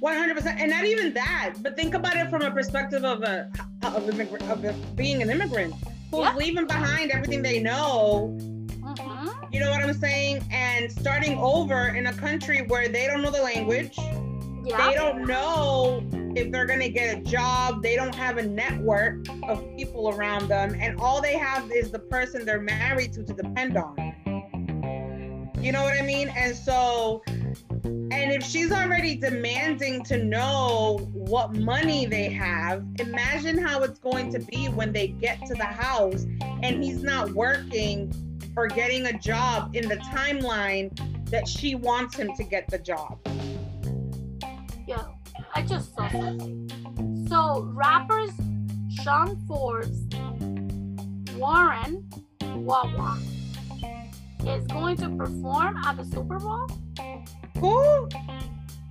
100%. And not even that, but think about it from a perspective of a of, of a, being an immigrant who's Yeah. leaving behind everything they know. Mhm. You know what I'm saying? And starting over in a country where they don't know the language. Yeah. They don't know if they're gonna get a job. They don't have a network of people around them, and all they have is the person they're married to to depend on. You know what I mean? And so, and if she's already demanding to know what money they have. Imagine how it's going to be when they get to the house and he's not working or getting a job in the timeline that she wants him to get the job. Yo, I just saw something. So rappers Sean Forbes, Warren Wawa is going to perform at the Super Bowl. Who?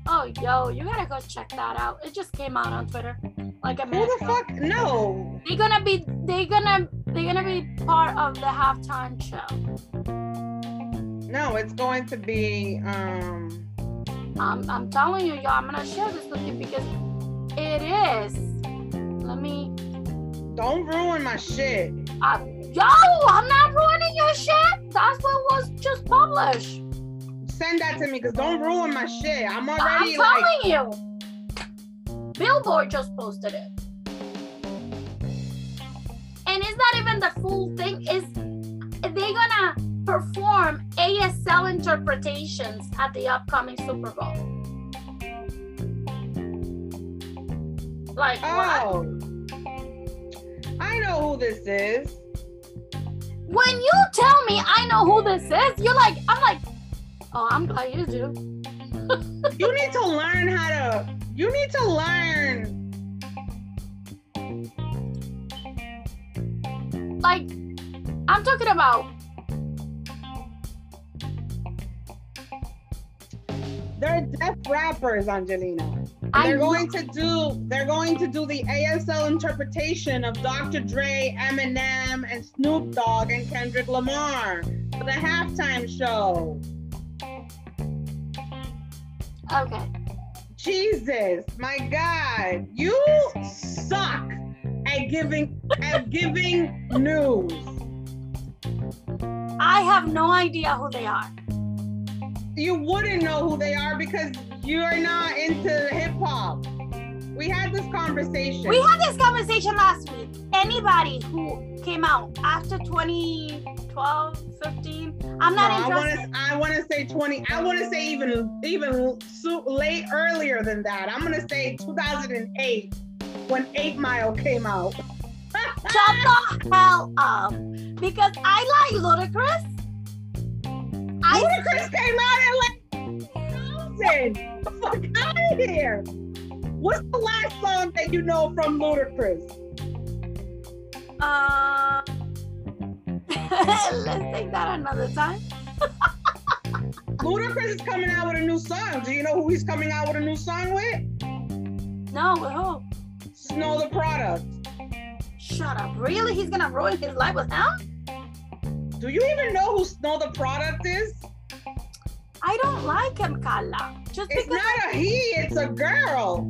Oh, yo, you gotta go check that out. It just came out on Twitter like a Who the ago. fuck? No. They're gonna be they're gonna they're gonna be part of the halftime show. No, it's going to be um I'm I'm telling you, y'all, I'm gonna share this with you because it is. Let me don't ruin my shit. uh, yo, I'm not ruining your shit. That's what was just published. Send that to me because don't ruin my shit. I'm already. I'm already telling like you. Billboard just posted it. And it's not even the full thing. Is they gonna perform ASL interpretations at the upcoming Super Bowl? Like what? Oh. I know who this is. When you tell me I know who this is, you're like, I'm like, oh, I'm glad you do. You need to learn how to you need to learn Like, I'm talking about they're deaf rappers, Angelina. I they're going to do they're going to do the ASL interpretation of Dr. Dre, Eminem, and Snoop Dogg and Kendrick Lamar for the halftime show. okay. Jesus, my God, you suck at giving at giving news. I have no idea who they are. You wouldn't know who they are because you're not into hip hop. We had this conversation. We had this conversation last week. Anybody who came out after 2012, 15, I'm not No, I interested. I want to say 20. I want to say even even so late earlier than that. I'm gonna say 2008 when Eight Mile came out. Shut the hell up. Because I like Ludacris. I Ludacris came out in like 2000. Fuck out of here. What's the last song that you know from Ludacris? uh *laughs* let's take that another time. *laughs* Ludacris is coming out with a new song. Do you know who he's coming out with a new song with? No, with who? Snow Tha Product. Shut up. Really? He's gonna ruin his life with him? Do you even know who Snow Tha Product is? I don't like him, Carla. Just It's because not a he, it's a girl.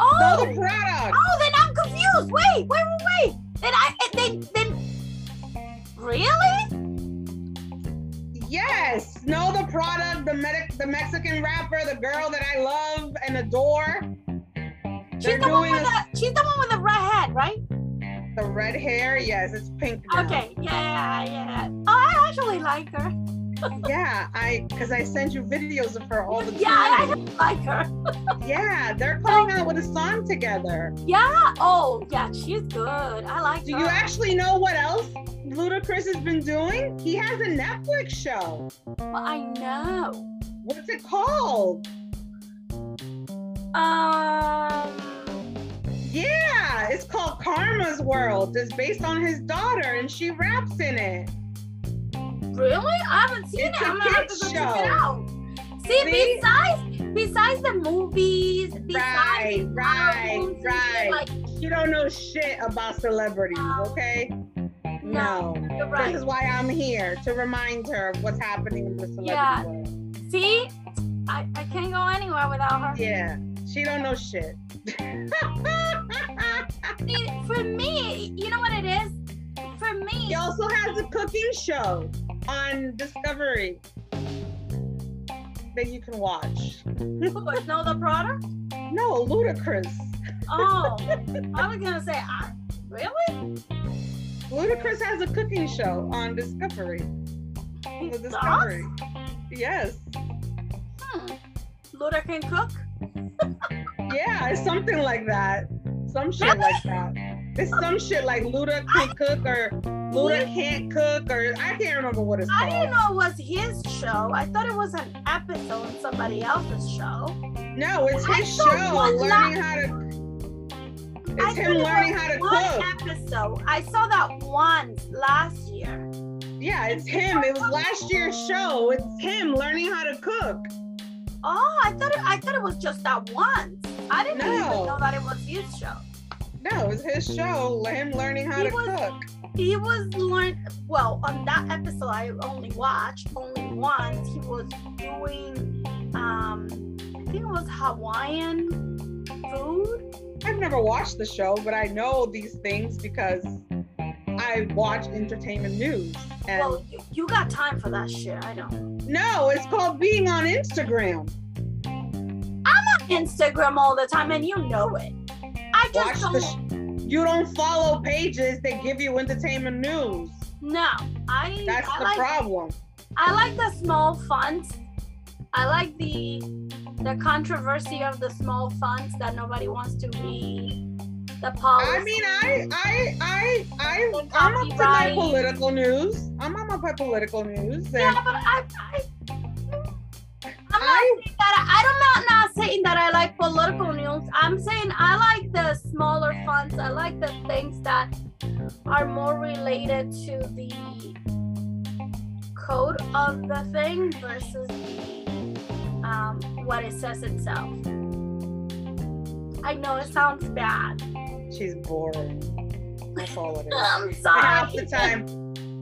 Oh, Snow Tha Product. oh, then I'm confused. Wait, wait, wait, wait. Then I eh, then then really? Yes, Snow Tha Product, the medic, the Mexican rapper, the girl that I love and adore. She's They're the one with a- the she's the one with the red head, right? The red hair. Yes, it's pink. now. Okay, yeah, yeah. Oh, I actually like her. *laughs* Yeah, I because I send you videos of her all the time. Yeah, I like her. *laughs* Yeah, they're coming out with a song together. Yeah. Oh, yeah, she's good. I like Do her. you actually know what else Ludacris has been doing? He has a Netflix show. Well, I know. What's it called? Um. Yeah, it's called Karma's World. It's based on his daughter, and she raps in it. Really? I haven't seen It's it. a I'm gonna have to go check it out. See, See? besides besides the movies, besides Right, right, right. Like, You don't know shit about celebrities, No. okay? no, No. you're This is why I'm here to remind her of what's happening in the celebrity Yeah. world. See, I, I can't go anywhere without her. Yeah, she don't know shit. *laughs* See, for me, you know what it is? For me, he also has a cooking show on Discovery that you can watch. But know the product? No, Ludacris. Oh, *laughs* I was gonna say, I, really? Ludacris has a cooking show on Discovery. He The does? Discovery. Yes. Hmm. Luda can cook? *laughs* Yeah, it's something like that. Some shit like that. It's some shit like Luda can cook or Luda can't cook or I can't remember what it's I didn't know it was his show. I thought it was an episode of somebody else's show. No, it's his show. Learning how to. I It's him thought it learning how to one cook. episode. I saw that once last year. Yeah, it's him. It was last year's show. It's him learning how to cook. Oh, I thought it, I thought it was just that once. I didn't even know that it was his show. No, it was his show. Him learning how He to was- cook. He was learn well on that episode. I only watched only once. He was doing, um, I think it was Hawaiian food. I've never watched the show, but I know these things because I watch entertainment news. And Well, you, got time for that shit. I don't. no, it's called being on Instagram. I'm on Instagram all the time, and you know it. I just the. don't. Sh- you don't follow pages that give you entertainment news. no, I. That's I the like, problem. I like the small fonts. I like the the controversy of the small fonts that nobody wants to read. The policy. I mean, I, I, I, I, I'm up to my political news. I'm on my political news. Yeah, but I, I, I'm not I- saying that. I, I'm not not saying that I like political news. I'm saying I like the smaller funds. I like the things that are more related to the code of the thing versus the um, what it says itself. I know it sounds bad. She's boring. That's all it is. I'm And half sorry. the time,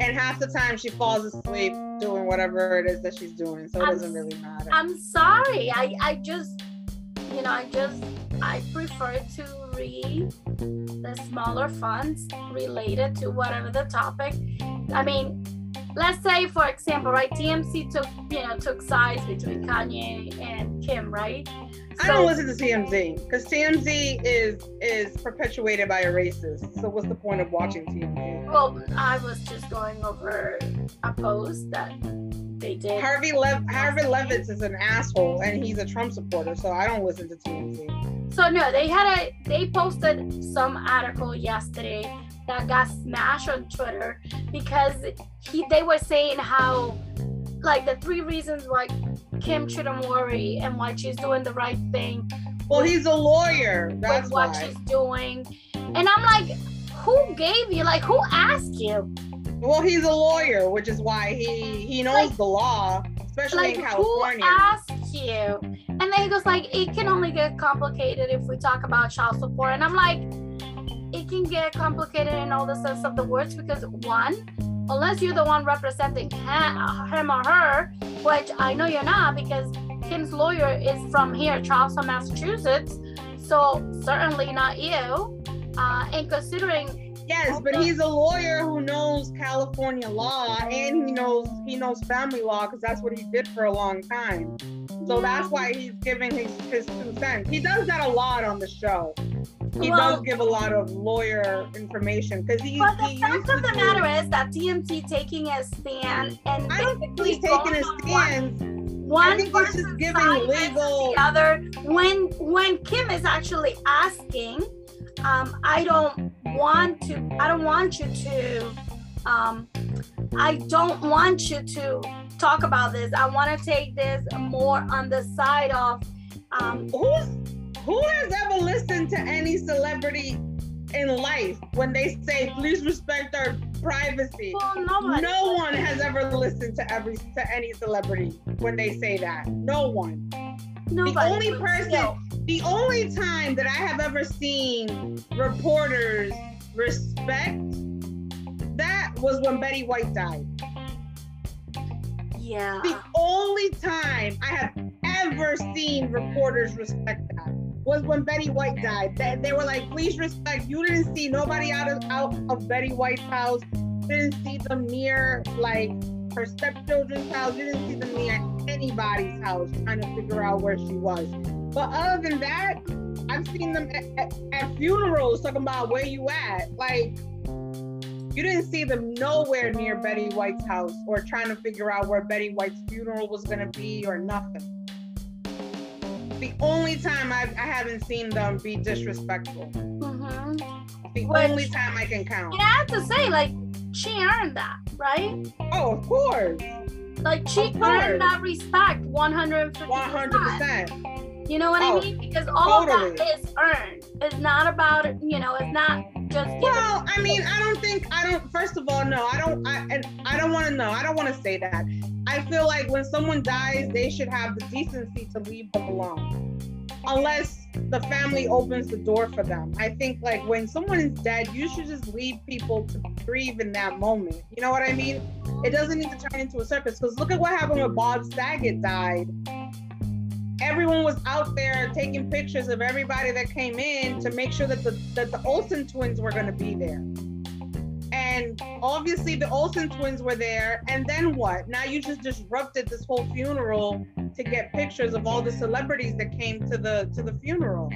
and half the time she falls asleep doing whatever it is that she's doing. So it I'm doesn't really matter. I'm sorry. I, I just, you know, I just, I prefer to read the smaller fonts related to whatever the topic. I mean, let's say, for example, right, TMZ took, you know, took sides between Kanye and Kim, right? I don't listen to TMZ because TMZ is is perpetuated by a racist. So what's the point of watching TMZ? Well, I was just going over a post that they did. Harvey Lev Harvey Levin is an asshole and he's a Trump supporter. So I don't listen to TMZ. So no, they had a they posted some article yesterday that got smashed on Twitter because he they were saying how like the three reasons why Kim shouldn't worry and why she's doing the right thing Well, he's a lawyer. That's with what why. she's doing. And I'm like, who gave you like who asked you? Well, he's a lawyer, which is why he he knows Like- the law, especially Like in who asked you? And then he goes like, it can only get complicated if we talk about child support. And I'm like, it can get complicated in all the sense of the words because one, unless you're the one representing him or her, which I know you're not because Kim's lawyer is from here, Charleston, Massachusetts. So certainly not you. Uh, and considering, Yes, but he's a lawyer who knows California law and he knows he knows family law because that's what he did for a long time. So that's why he's giving his, his two cents. He does that a lot on the show. He Well- does give a lot of lawyer information because he, but the he fact of the matter is that TMZ taking a stand and I don't think basically he's taking a on one- stand. one I think he's just giving legal. the other when when kim is actually asking um i don't want to i don't want you to um i don't want you to talk about this i want to take this more on the side of um Who's who has ever listened to any celebrity in life when they say please respect our privacy? well nobody No one has ever listened to every to any celebrity when they say that. No one. nobody only person- still. The only time that I have ever seen reporters respect that was when Betty White died. yeah The only time I have ever seen reporters respect that was when Betty White died. They, they were like, please respect. You didn't see nobody out of out of Betty White's house. Didn't see them near like her stepchildren's house. Didn't see them near anybody's house trying to figure out where she was. But other than that, I've seen them at, at, at funerals talking about where you at. Like you didn't see them nowhere near Betty White's house or trying to figure out where Betty White's funeral was gonna be or nothing. The only time I've, I haven't seen them be disrespectful. hmm The Which- only time I can count. And I have to say, like, she earned that, right? Oh, of course, Like, she Of course. earned that respect 150 one hundred percent. You know what Oh, I mean? Because all of that is earned. It's not about, you know, it's not just. Well, I mean, I don't think I don't. First of all, no, I don't. I and I don't want to know. I don't want to say that. I feel like when someone dies, they should have the decency to leave them alone, unless the family opens the door for them. I think like when someone is dead, you should just leave people to grieve in that moment. You know what I mean? It doesn't need to turn into a circus. Because look at what happened when Bob Saget died. Everyone was out there taking pictures of everybody that came in to make sure that the that the Olsen twins were to be there. And obviously the Olsen twins were there. And then what? Now you just disrupted this whole funeral to get pictures of all the celebrities that came to the to the funeral.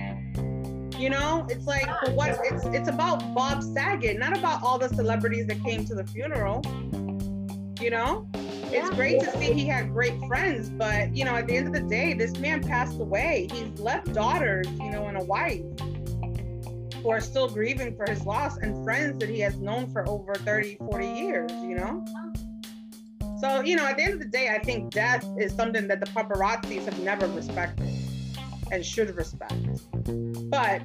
You know, it's like what it's it's about Bob Saget, not about all the celebrities that came to the funeral. You know? It's great to see he had great friends, but you know, at the end of the day, this man passed away. He's left daughters, you know, and a wife who are still grieving for his loss and friends that he has known for over 30, 40 years, you know? So, you know, at the end of the day, I think death is something that the paparazzis have never respected and should respect. But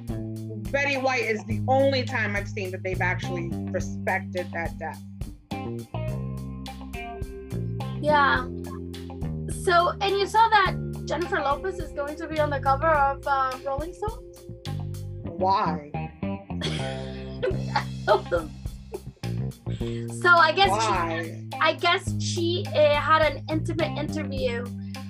Betty White is the only time I've seen that they've actually respected that death. Yeah. So, and you saw that Jennifer Lopez is going to be on the cover of uh, Rolling Stone? Why? *laughs* so I guess she I guess she uh, had an intimate interview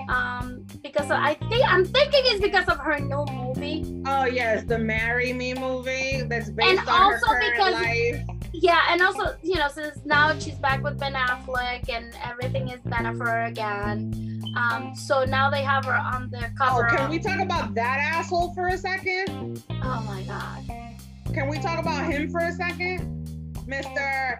um, because of, I think I'm thinking it's because of her new movie. Oh yes, the "Marry Me" movie that's based And on her also current because- life. Yeah, and also you know since now she's back with Ben Affleck and everything is better for her again. Um, so now they have her on the cover. Oh, can we talk about that asshole for a second? oh my god. Can we talk about him for a second, Mister?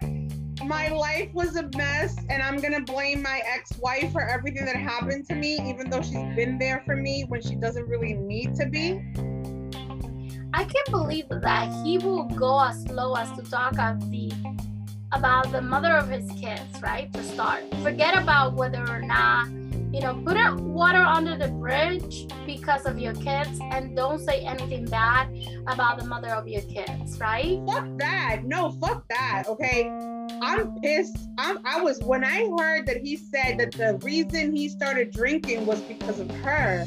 My life was a mess, and I'm gonna blame my ex-wife for everything that happened to me, even though she's been there for me when she doesn't really need to be. I can't believe that he will go as low as to talk of the about the mother of his kids, right? To start. Forget about whether or not, you know, put water under the bridge because of your kids and don't say anything bad about the mother of your kids, right? Fuck that. No, fuck that. Okay. I'm pissed. I'm, I was when I heard that he said that the reason he started drinking was because of her.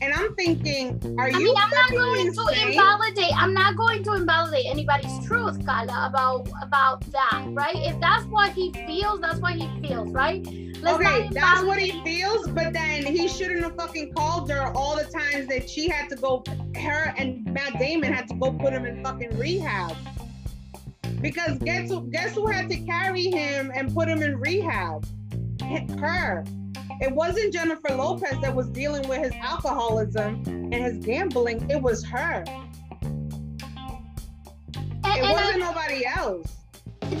And I'm thinking, are I you mean, I'm not fucking going to invalidate. I'm not going to invalidate anybody's truth, Carla, about about that, right? If that's what he feels, that's what he feels, right? Let's okay, that's what he feels, but then he shouldn't have fucking called her all the times that she had to go, her and Matt Damon had to go put him in fucking rehab. Because guess who, guess who had to carry him and put him in rehab? Her. It wasn't Jennifer mm-hmm. Lopez that was dealing with his alcoholism and his gambling. It was her. And, It and wasn't I, nobody else.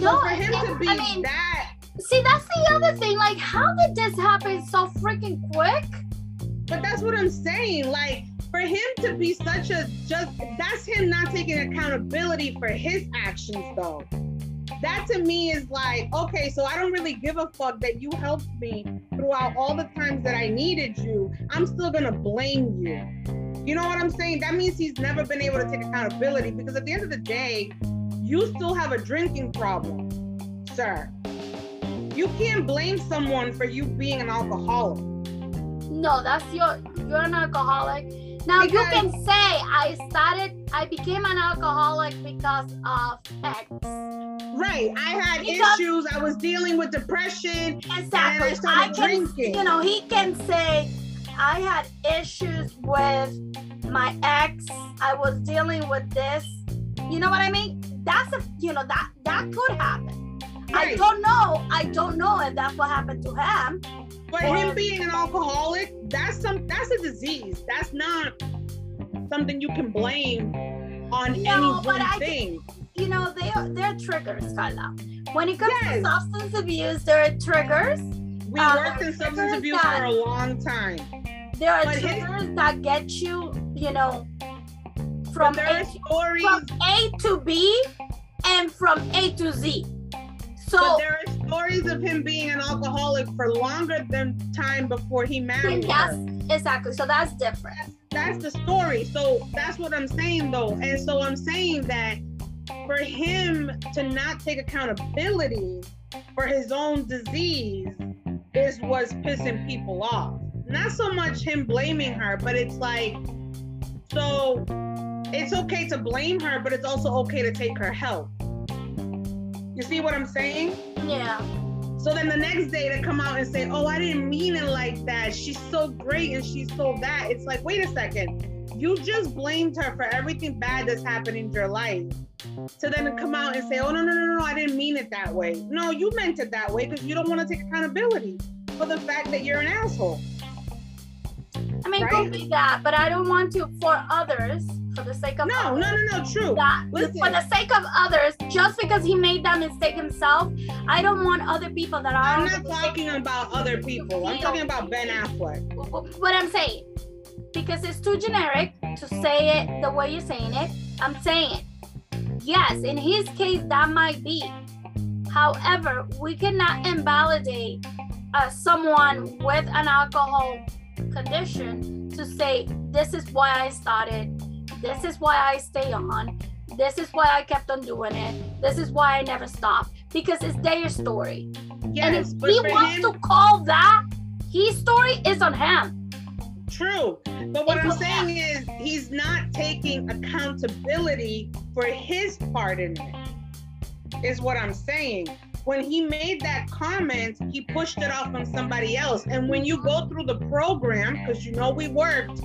no, So for him and- to be I mean, that see, that's the other thing. Like, how did this happen so freaking quick? But that's what I'm saying. Like for him to be such a just that's him not taking accountability for his actions though. That to me is like, okay, so I don't really give a fuck that you helped me throughout all the times that I needed you. I'm still gonna blame you. You know what I'm saying? That means he's never been able to take accountability because at the end of the day, you still have a drinking problem, sir. You can't blame someone for you being an alcoholic. No, that's your you're an alcoholic. Now you can say I started I became an alcoholic because of X. Right. I had Because- issues. I was dealing with depression. Exactly. started I can drinking. you know, he can say I had issues with my ex. I was dealing with this. You know what I mean? That's a you know that that could happen. I don't know. I don't know if that's what happened to him. But him being an alcoholic, that's some that's a disease. That's not something you can blame on No, any but one I thing. You know, they are they're triggers, Carla. When it comes Yes. to substance abuse, there are triggers. We uh, worked in substance abuse that- for a long time. there are But his- triggers that get you, you know, from A, stories. from A to B and from A to Z. But So there are stories of him being an alcoholic for longer than time before he married yes, her. exactly. So that's different. That's the story. So that's what I'm saying though. And so I'm saying that for him to not take accountability for his own disease is what's pissing people off. Not so much him blaming her, but it's like, so it's okay to blame her, but it's also okay to take her help. You see what I'm saying? Yeah. So then the next day to come out and say, oh, I didn't mean it like that. She's so great and she's so that. It's like, wait a second. You just blamed her for everything bad that's happened in your life. To then come out and say, oh, no, no, no, no, I didn't mean it that way. No, you meant it that way because you don't want to take accountability for the fact that you're an asshole. I mean, Right? could be that, but I don't want to for others, for the sake of No, others, no, no, no, true. for the sake of others, just because he made that mistake himself, I don't want other people that are. I'm not talking about other people. I'm talking about Ben Affleck. What I'm saying, because it's too generic to say it the way you're saying it. I'm saying, yes, in his case that might be. However, we cannot invalidate uh, someone with an alcohol condition to say this is why I started, this is why I stay on, this is why I kept on doing it, this is why I never stopped because it's their story. and Yes, if he wants him, to call that his story, is on him. True. But what I'm saying is he's not taking accountability for his part in it. Is what I'm saying. When he made that comment, he pushed it off on somebody else. And when you go through the program, because you know we worked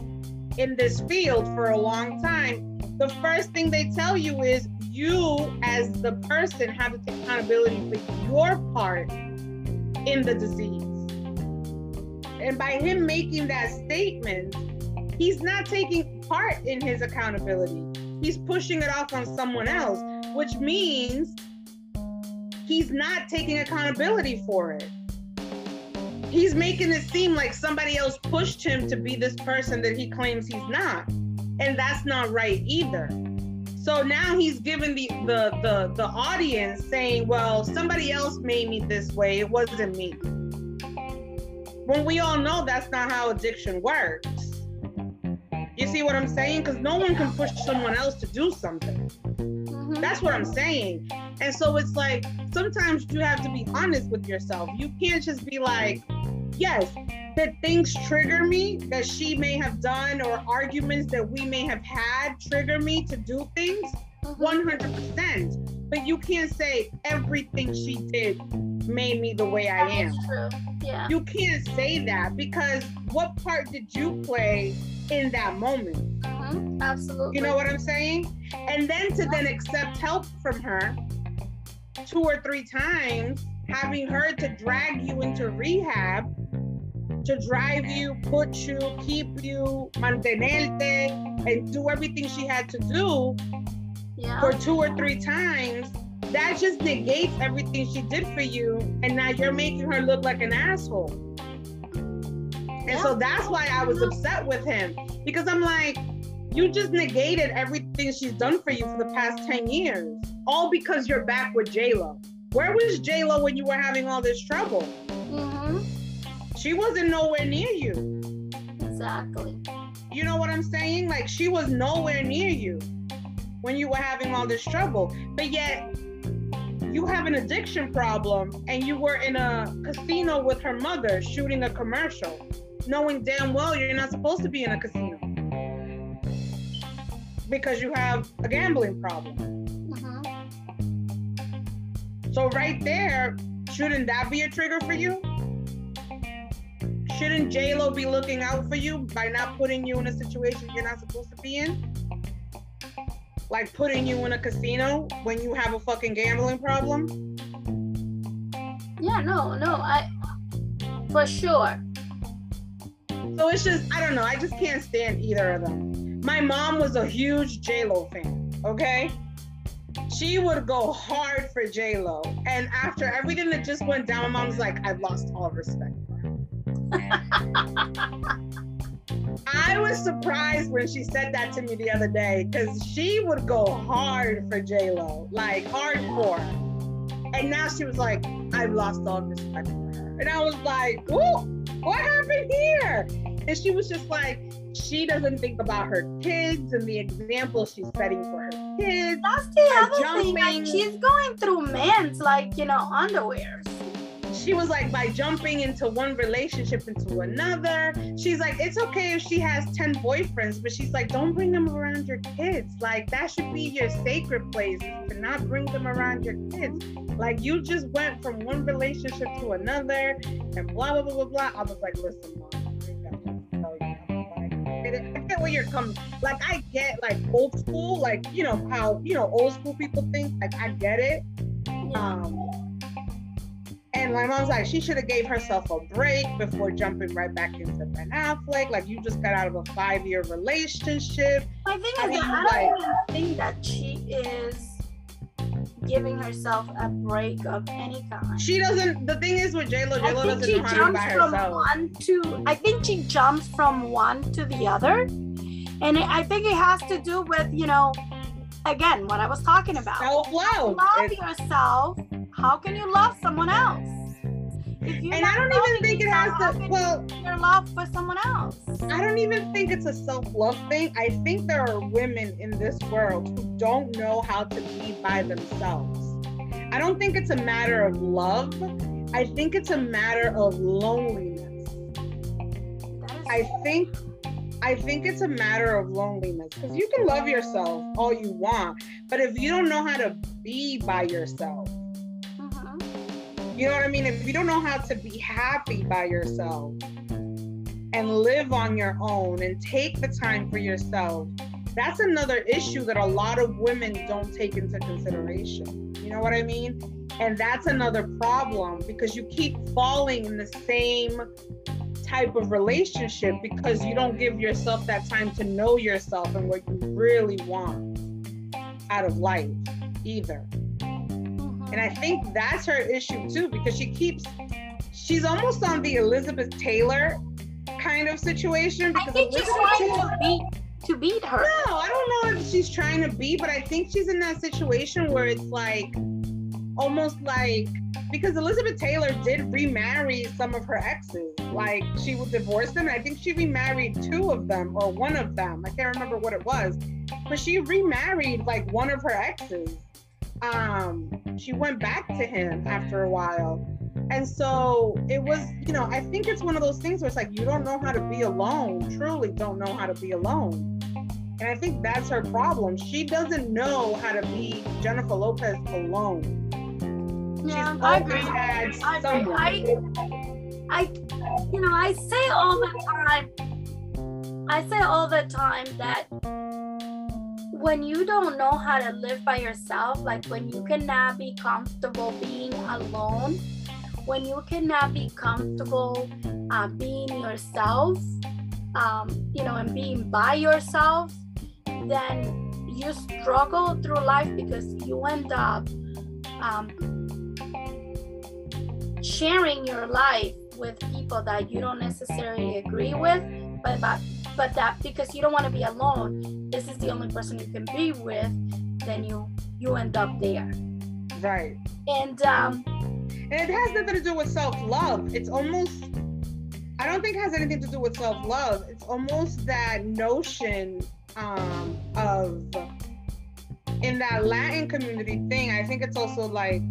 in this field for a long time, the first thing they tell you is you, as the person, have to take accountability for your part in the disease. And by him making that statement, he's not taking part in his accountability. He's pushing it off on someone else, which means he's not taking accountability for it. He's making it seem like somebody else pushed him to be this person that he claims he's not. And that's not right either. So now he's giving the the the, the audience saying, well, somebody else made me this way. It wasn't me when we all know that's not how addiction works. You see what I'm saying? Because no one can push someone else to do something. Mhm. That's what I'm saying. And so it's like sometimes you have to be honest with yourself. You can't just be like, yes, that things trigger me that she may have done or arguments that we may have had trigger me to do things Mhm. 100%. But you can't say everything she did made me the way I am. Yeah. You can't say that because what part did you play in that moment? Mhm. Absolutely. You know what I'm saying? And then to then accept help from her two or three times, having her to drag you into rehab, to drive you, put you, keep you, mantenerte, and do everything she had to do yeah. for two or three times, that just negates everything she did for you. And now you're making her look like an asshole. And so that's why I was upset with him because I'm like, you just negated everything she's done for you for the past 10 years, all because you're back with Lo. Where was Lo when you were having all this trouble? She wasn't nowhere near you. Exactly. You know what I'm saying? Like she was nowhere near you when you were having all this trouble. But yet you have an addiction problem and you were in a casino with her mother shooting a commercial, knowing damn well you're not supposed to be in a casino because you have a gambling problem. hmm So right there, shouldn't that be a trigger for you? Shouldn't J Lo be looking out for you by not putting you in a situation you're not supposed to be in? Like putting you in a casino when you have a fucking gambling problem? Yeah. No. No. I. For sure. So it's just I don't know. I just can't stand either of them. My mom was a huge J Lo fan. Okay, she would go hard for J Lo, and after everything that just went down, my mom's like, I've lost all respect. I was surprised when she said that to me the other day because she would go hard for J Lo, like hardcore. And now she was like, I've lost all respect for her. And I was like, Ooh, what happened here? And she was just like, she doesn't think about her kids and the example she's setting for her kids. That's the other thing. Like she's going through men's like, you know, underwears she was like by jumping into one relationship into another. She's like it's okay if she has 10 boyfriends but she's like don't bring them around your kids. Like that should be your sacred place to not bring them around your kids. Like you just went from one relationship to another and blah blah blah blah blah. I was like listen mom I get where you're coming. Like I get like old school, like you know how you know old school people think. Like I get it. Um, and my mom's like, she should have gave herself a break before jumping right back into Ben Affleck. Like you just got out of a five year relationship. I think I, mean, I don't like, think that she is giving herself a break of any kind. She doesn't. The thing is with J Lo, J Lo doesn't know how to by herself. One to, I think she jumps from one to the other, and it, I think it has to do with you know, again, what I was talking about. Self love. Love yourself how can you love someone else? and I don't even think it has to. Well, your love for someone else. I don't even think it's a self-love thing. I think there are women in this world who don't know how to be by themselves. I don't think it's a matter of love. I think it's a matter of loneliness. I think I think it's a matter of loneliness because you can love yourself all you want, but if you don't know how to be by yourself, mm-hmm. you know what I mean? If you don't know how to be happy by yourself and live on your own and take the time for yourself, that's another issue that a lot of women don't take into consideration. You know what I mean? And that's another problem because you keep falling in the same type of relationship because you don't give yourself that time to know yourself and what you really want out of life either. And I think that's her issue too, because she keeps, she's almost on the Elizabeth Taylor kind of situation. Because I think Elizabeth she's trying Taylor, to beat to beat her. No, I don't know if she's trying to beat, but I think she's in that situation where it's like almost like because Elizabeth Taylor did remarry some of her exes. Like she would divorce them. And I think she remarried two of them or one of them. I can't remember what it was. But she remarried like one of her exes um, she went back to him after a while. And so it was, you know, I think it's one of those things where it's like you don't know how to be alone, truly don't know how to be alone. And I think that's her problem. She doesn't know how to be Jennifer Lopez alone. Yeah, I agree. I, agree. I, I, you know, I say all the time, I say all the time that when you don't know how to live by yourself, like when you cannot be comfortable being alone, when you cannot be comfortable uh, being yourself, um, you know, and being by yourself, then you struggle through life because you end up um, sharing your life with people that you don't necessarily agree with, but, but but that because you don't want to be alone this is the only person you can be with then you you end up there. Right. And um and it has nothing to do with self-love. It's almost i don't think it has anything to do with self-love. It's almost that notion um of in that latin community thing i think it's also like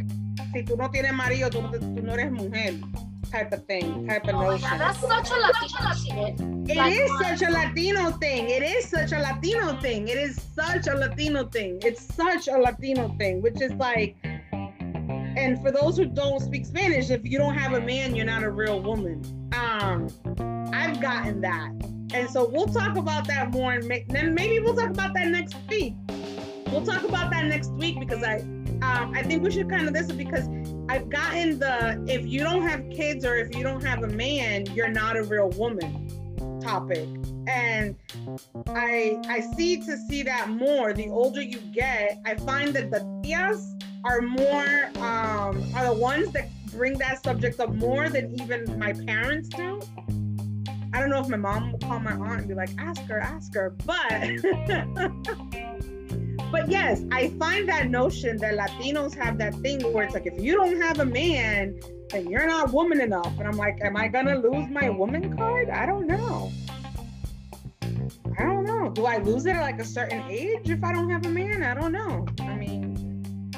si tú no tienes marido tú, tú no eres mujer type of thing, type of notion. Yeah, that's such a Latino shit. It like, is such a Latino thing. It is such a Latino thing. It is such a Latino thing. It's such a Latino thing, which is like, and for those who don't speak Spanish, if you don't have a man, you're not a real woman. Um, I've gotten that. And so we'll talk about that more, and then maybe we'll talk about that next week. We'll talk about that next week because I, um, I think we should kind of this because I've gotten the if you don't have kids or if you don't have a man, you're not a real woman topic. And I I see to see that more. The older you get, I find that the tias are more um, are the ones that bring that subject up more than even my parents do. I don't know if my mom will call my aunt and be like, ask her, ask her. But *laughs* but yes, I find that notion that Latinos have that thing where it's like if you don't have a man, then you're not woman enough. And I'm like, am I gonna lose my woman card? I don't know. I don't know. Do I lose it at like a certain age if I don't have a man? I don't know. I mean,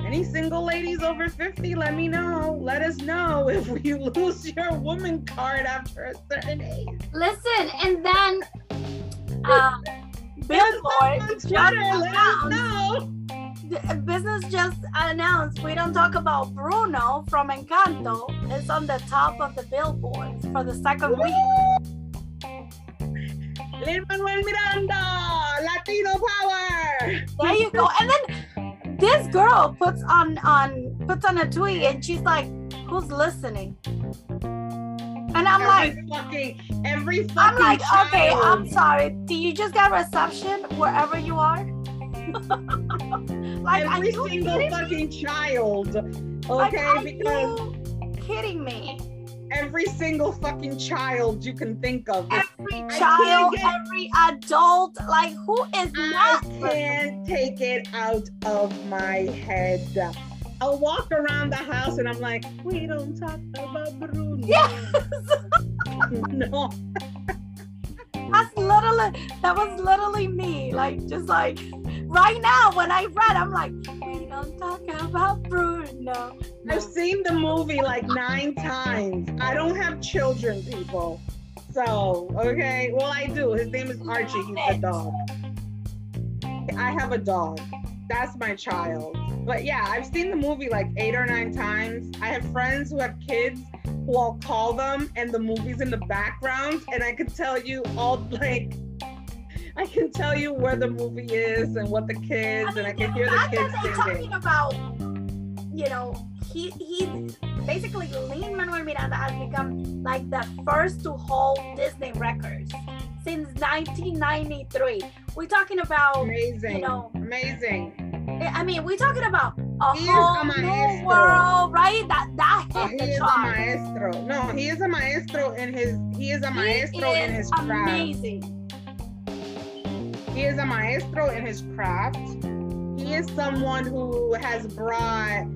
any single ladies over 50, let me know. Let us know *laughs* if you lose your woman card after a certain age. Listen, and then um, Billboard just announced, business just announced we don't talk about Bruno from Encanto. It's on the top of the billboards for the second week. Lin Manuel Miranda, Latino power. There you go. And then this girl puts on on puts on a tweet and she's like, "Who's listening?" And I'm every like, fucking, every fucking I'm like, okay. I'm sorry. Do you just get reception wherever you are? like, every single kidding me? fucking child. Like, Okay, are because you kidding me? every single fucking child you can think of. Every I child, get- every adult, like who is I not? can't take it out of my head. I'll walk around the house and I'm like, we don't talk about Bruno. Yes, *laughs* no. that's literally that was literally me. Like just like right now when I read, I'm like, we don't talk about Bruno. I've seen the movie like nine times. I don't have children, people. So, okay. Well, I do. His name is Archie. He's a dog. I have a dog. That's my child. But yeah, I've seen the movie like eight or nine times. I have friends who have kids who I'll call them and the movie's in the background and I can tell you all *laughs* like I can tell you where the movie is and what the kids and I can hear the kids singing. talking about, you know, he he's basically Lin Manuel Miranda has become like the first to hold Disney records since 1993. We're talking about, Amazing. you know, Amazing. I mean, we're talking about a He is a whole new world, right? That that oh, hit he the is a maestro. No, he is a maestro in his he is a He maestro in is his craft. amazing. He is a maestro in his craft. He is someone who has brought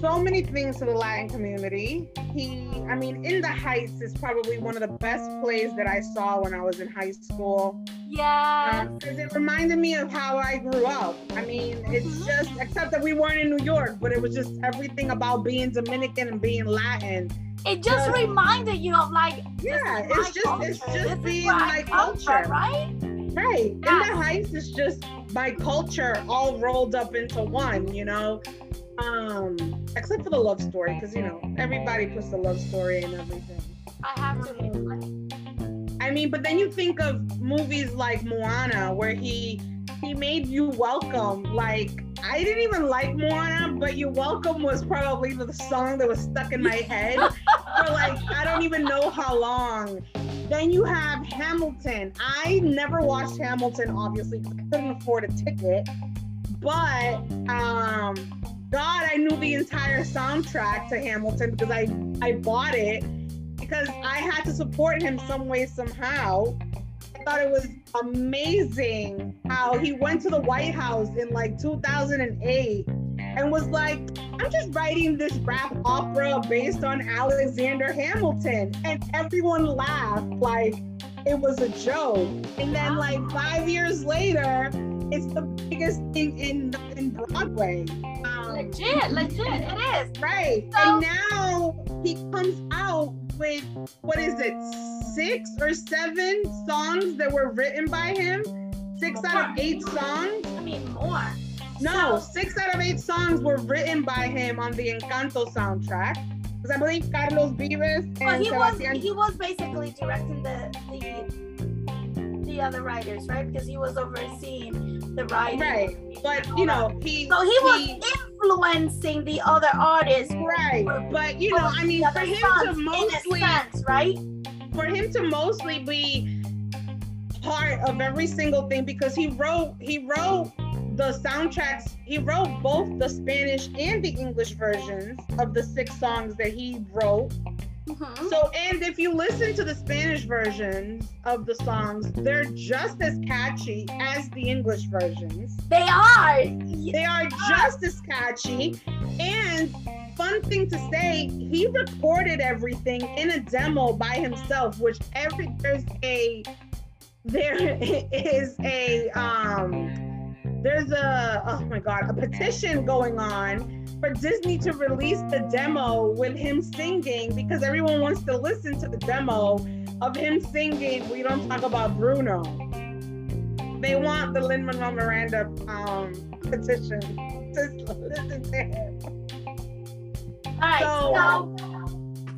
so many things to the Latin community. He, I mean, In the Heights is probably one of the best plays that I saw when I was in high school. Yeah. Because um, it reminded me of how I grew up. I mean, it's mm-hmm. just, except that we weren't in New York, but it was just everything about being Dominican and being Latin. It just reminded you of like Yeah, it's just- it's just This being my come culture. right? Right. In Yes. the Heights is just my culture all rolled up into one, you know? Um, except for the love story, because you know, everybody puts the love story in everything. I have to play. I mean, but then you think of movies like Moana, where he he made you welcome. Like I didn't even like Moana, but you welcome was probably the song that was stuck in my *laughs* head for like I don't even know how long. Then you have Hamilton. I never watched Hamilton, obviously, I couldn't afford a ticket. But um, God, I knew the entire soundtrack to Hamilton because I I bought it because I had to support him some way somehow. I thought it was amazing how he went to the White House in like 2008 and was like, I'm just writing this rap opera based on Alexander Hamilton. And everyone laughed like it was a joke. And then, like, five years later, it's the biggest thing in, in Broadway. Legit, legit, it is. Right. So- and now he comes out with what is it, six or seven songs that were written by him? Six out of eight songs? I mean, more. No, So- six out of eight songs were written by him on the Encanto soundtrack. Because I believe Carlos Vives and Well, he was he was basically directing the the the other writers, right? Because he was overseeing the writing. Right. But you know, he So he was influencing the other artists. right. But you know, I mean, for him to mostly sense, right? for him to mostly be part of every single thing because he wrote he wrote the soundtracks he wrote both the spanish and the english versions of the six songs that he wrote Mhm. So, and if you listen to the Spanish versions of the songs, they're just as catchy as the English versions. They are. They are just as catchy. And fun thing to say, he recorded everything in a demo by himself, which every there's a there is a um there's a oh my god a petition going on for Disney to release the demo with him singing because everyone wants to listen to the demo of him singing We Don't Talk About Bruno. They want the Lin Manuel Miranda um, petition to listen to him. All right. So- So,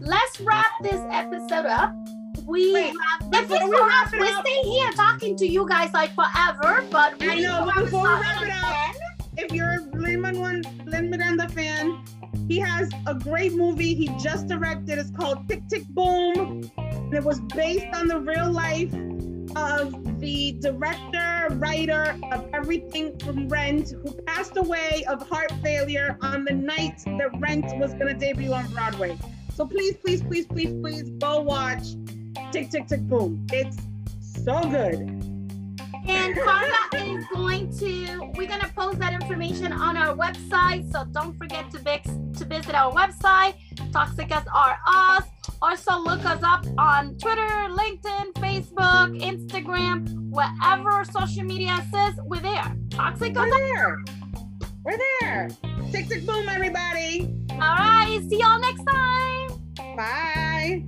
let's wrap this episode up. We Wait, have thing we for us, it we up- stay here talking to you guys like forever, but we I know, but before we wrap it up. If you're a Lin Miranda fan, he has a great movie he just directed. It's called Tick Tick Boom. And it was based on the real life of the director, writer of everything from Rent, who passed away of heart failure on the night that Rent was gonna debut on Broadway. So please, please, please, please, please go watch Tick Tick Tick Boom. It's so good. And Carla is going to, we're going to post that information on our website. So don't forget to, to visit our website, Toxic as Are Us. Also, look us up on Twitter, LinkedIn, Facebook, Instagram, wherever social media says we're there. Toxic We're there. We're there. Tick Tick Boom, everybody. All right. See y'all next time. Bye.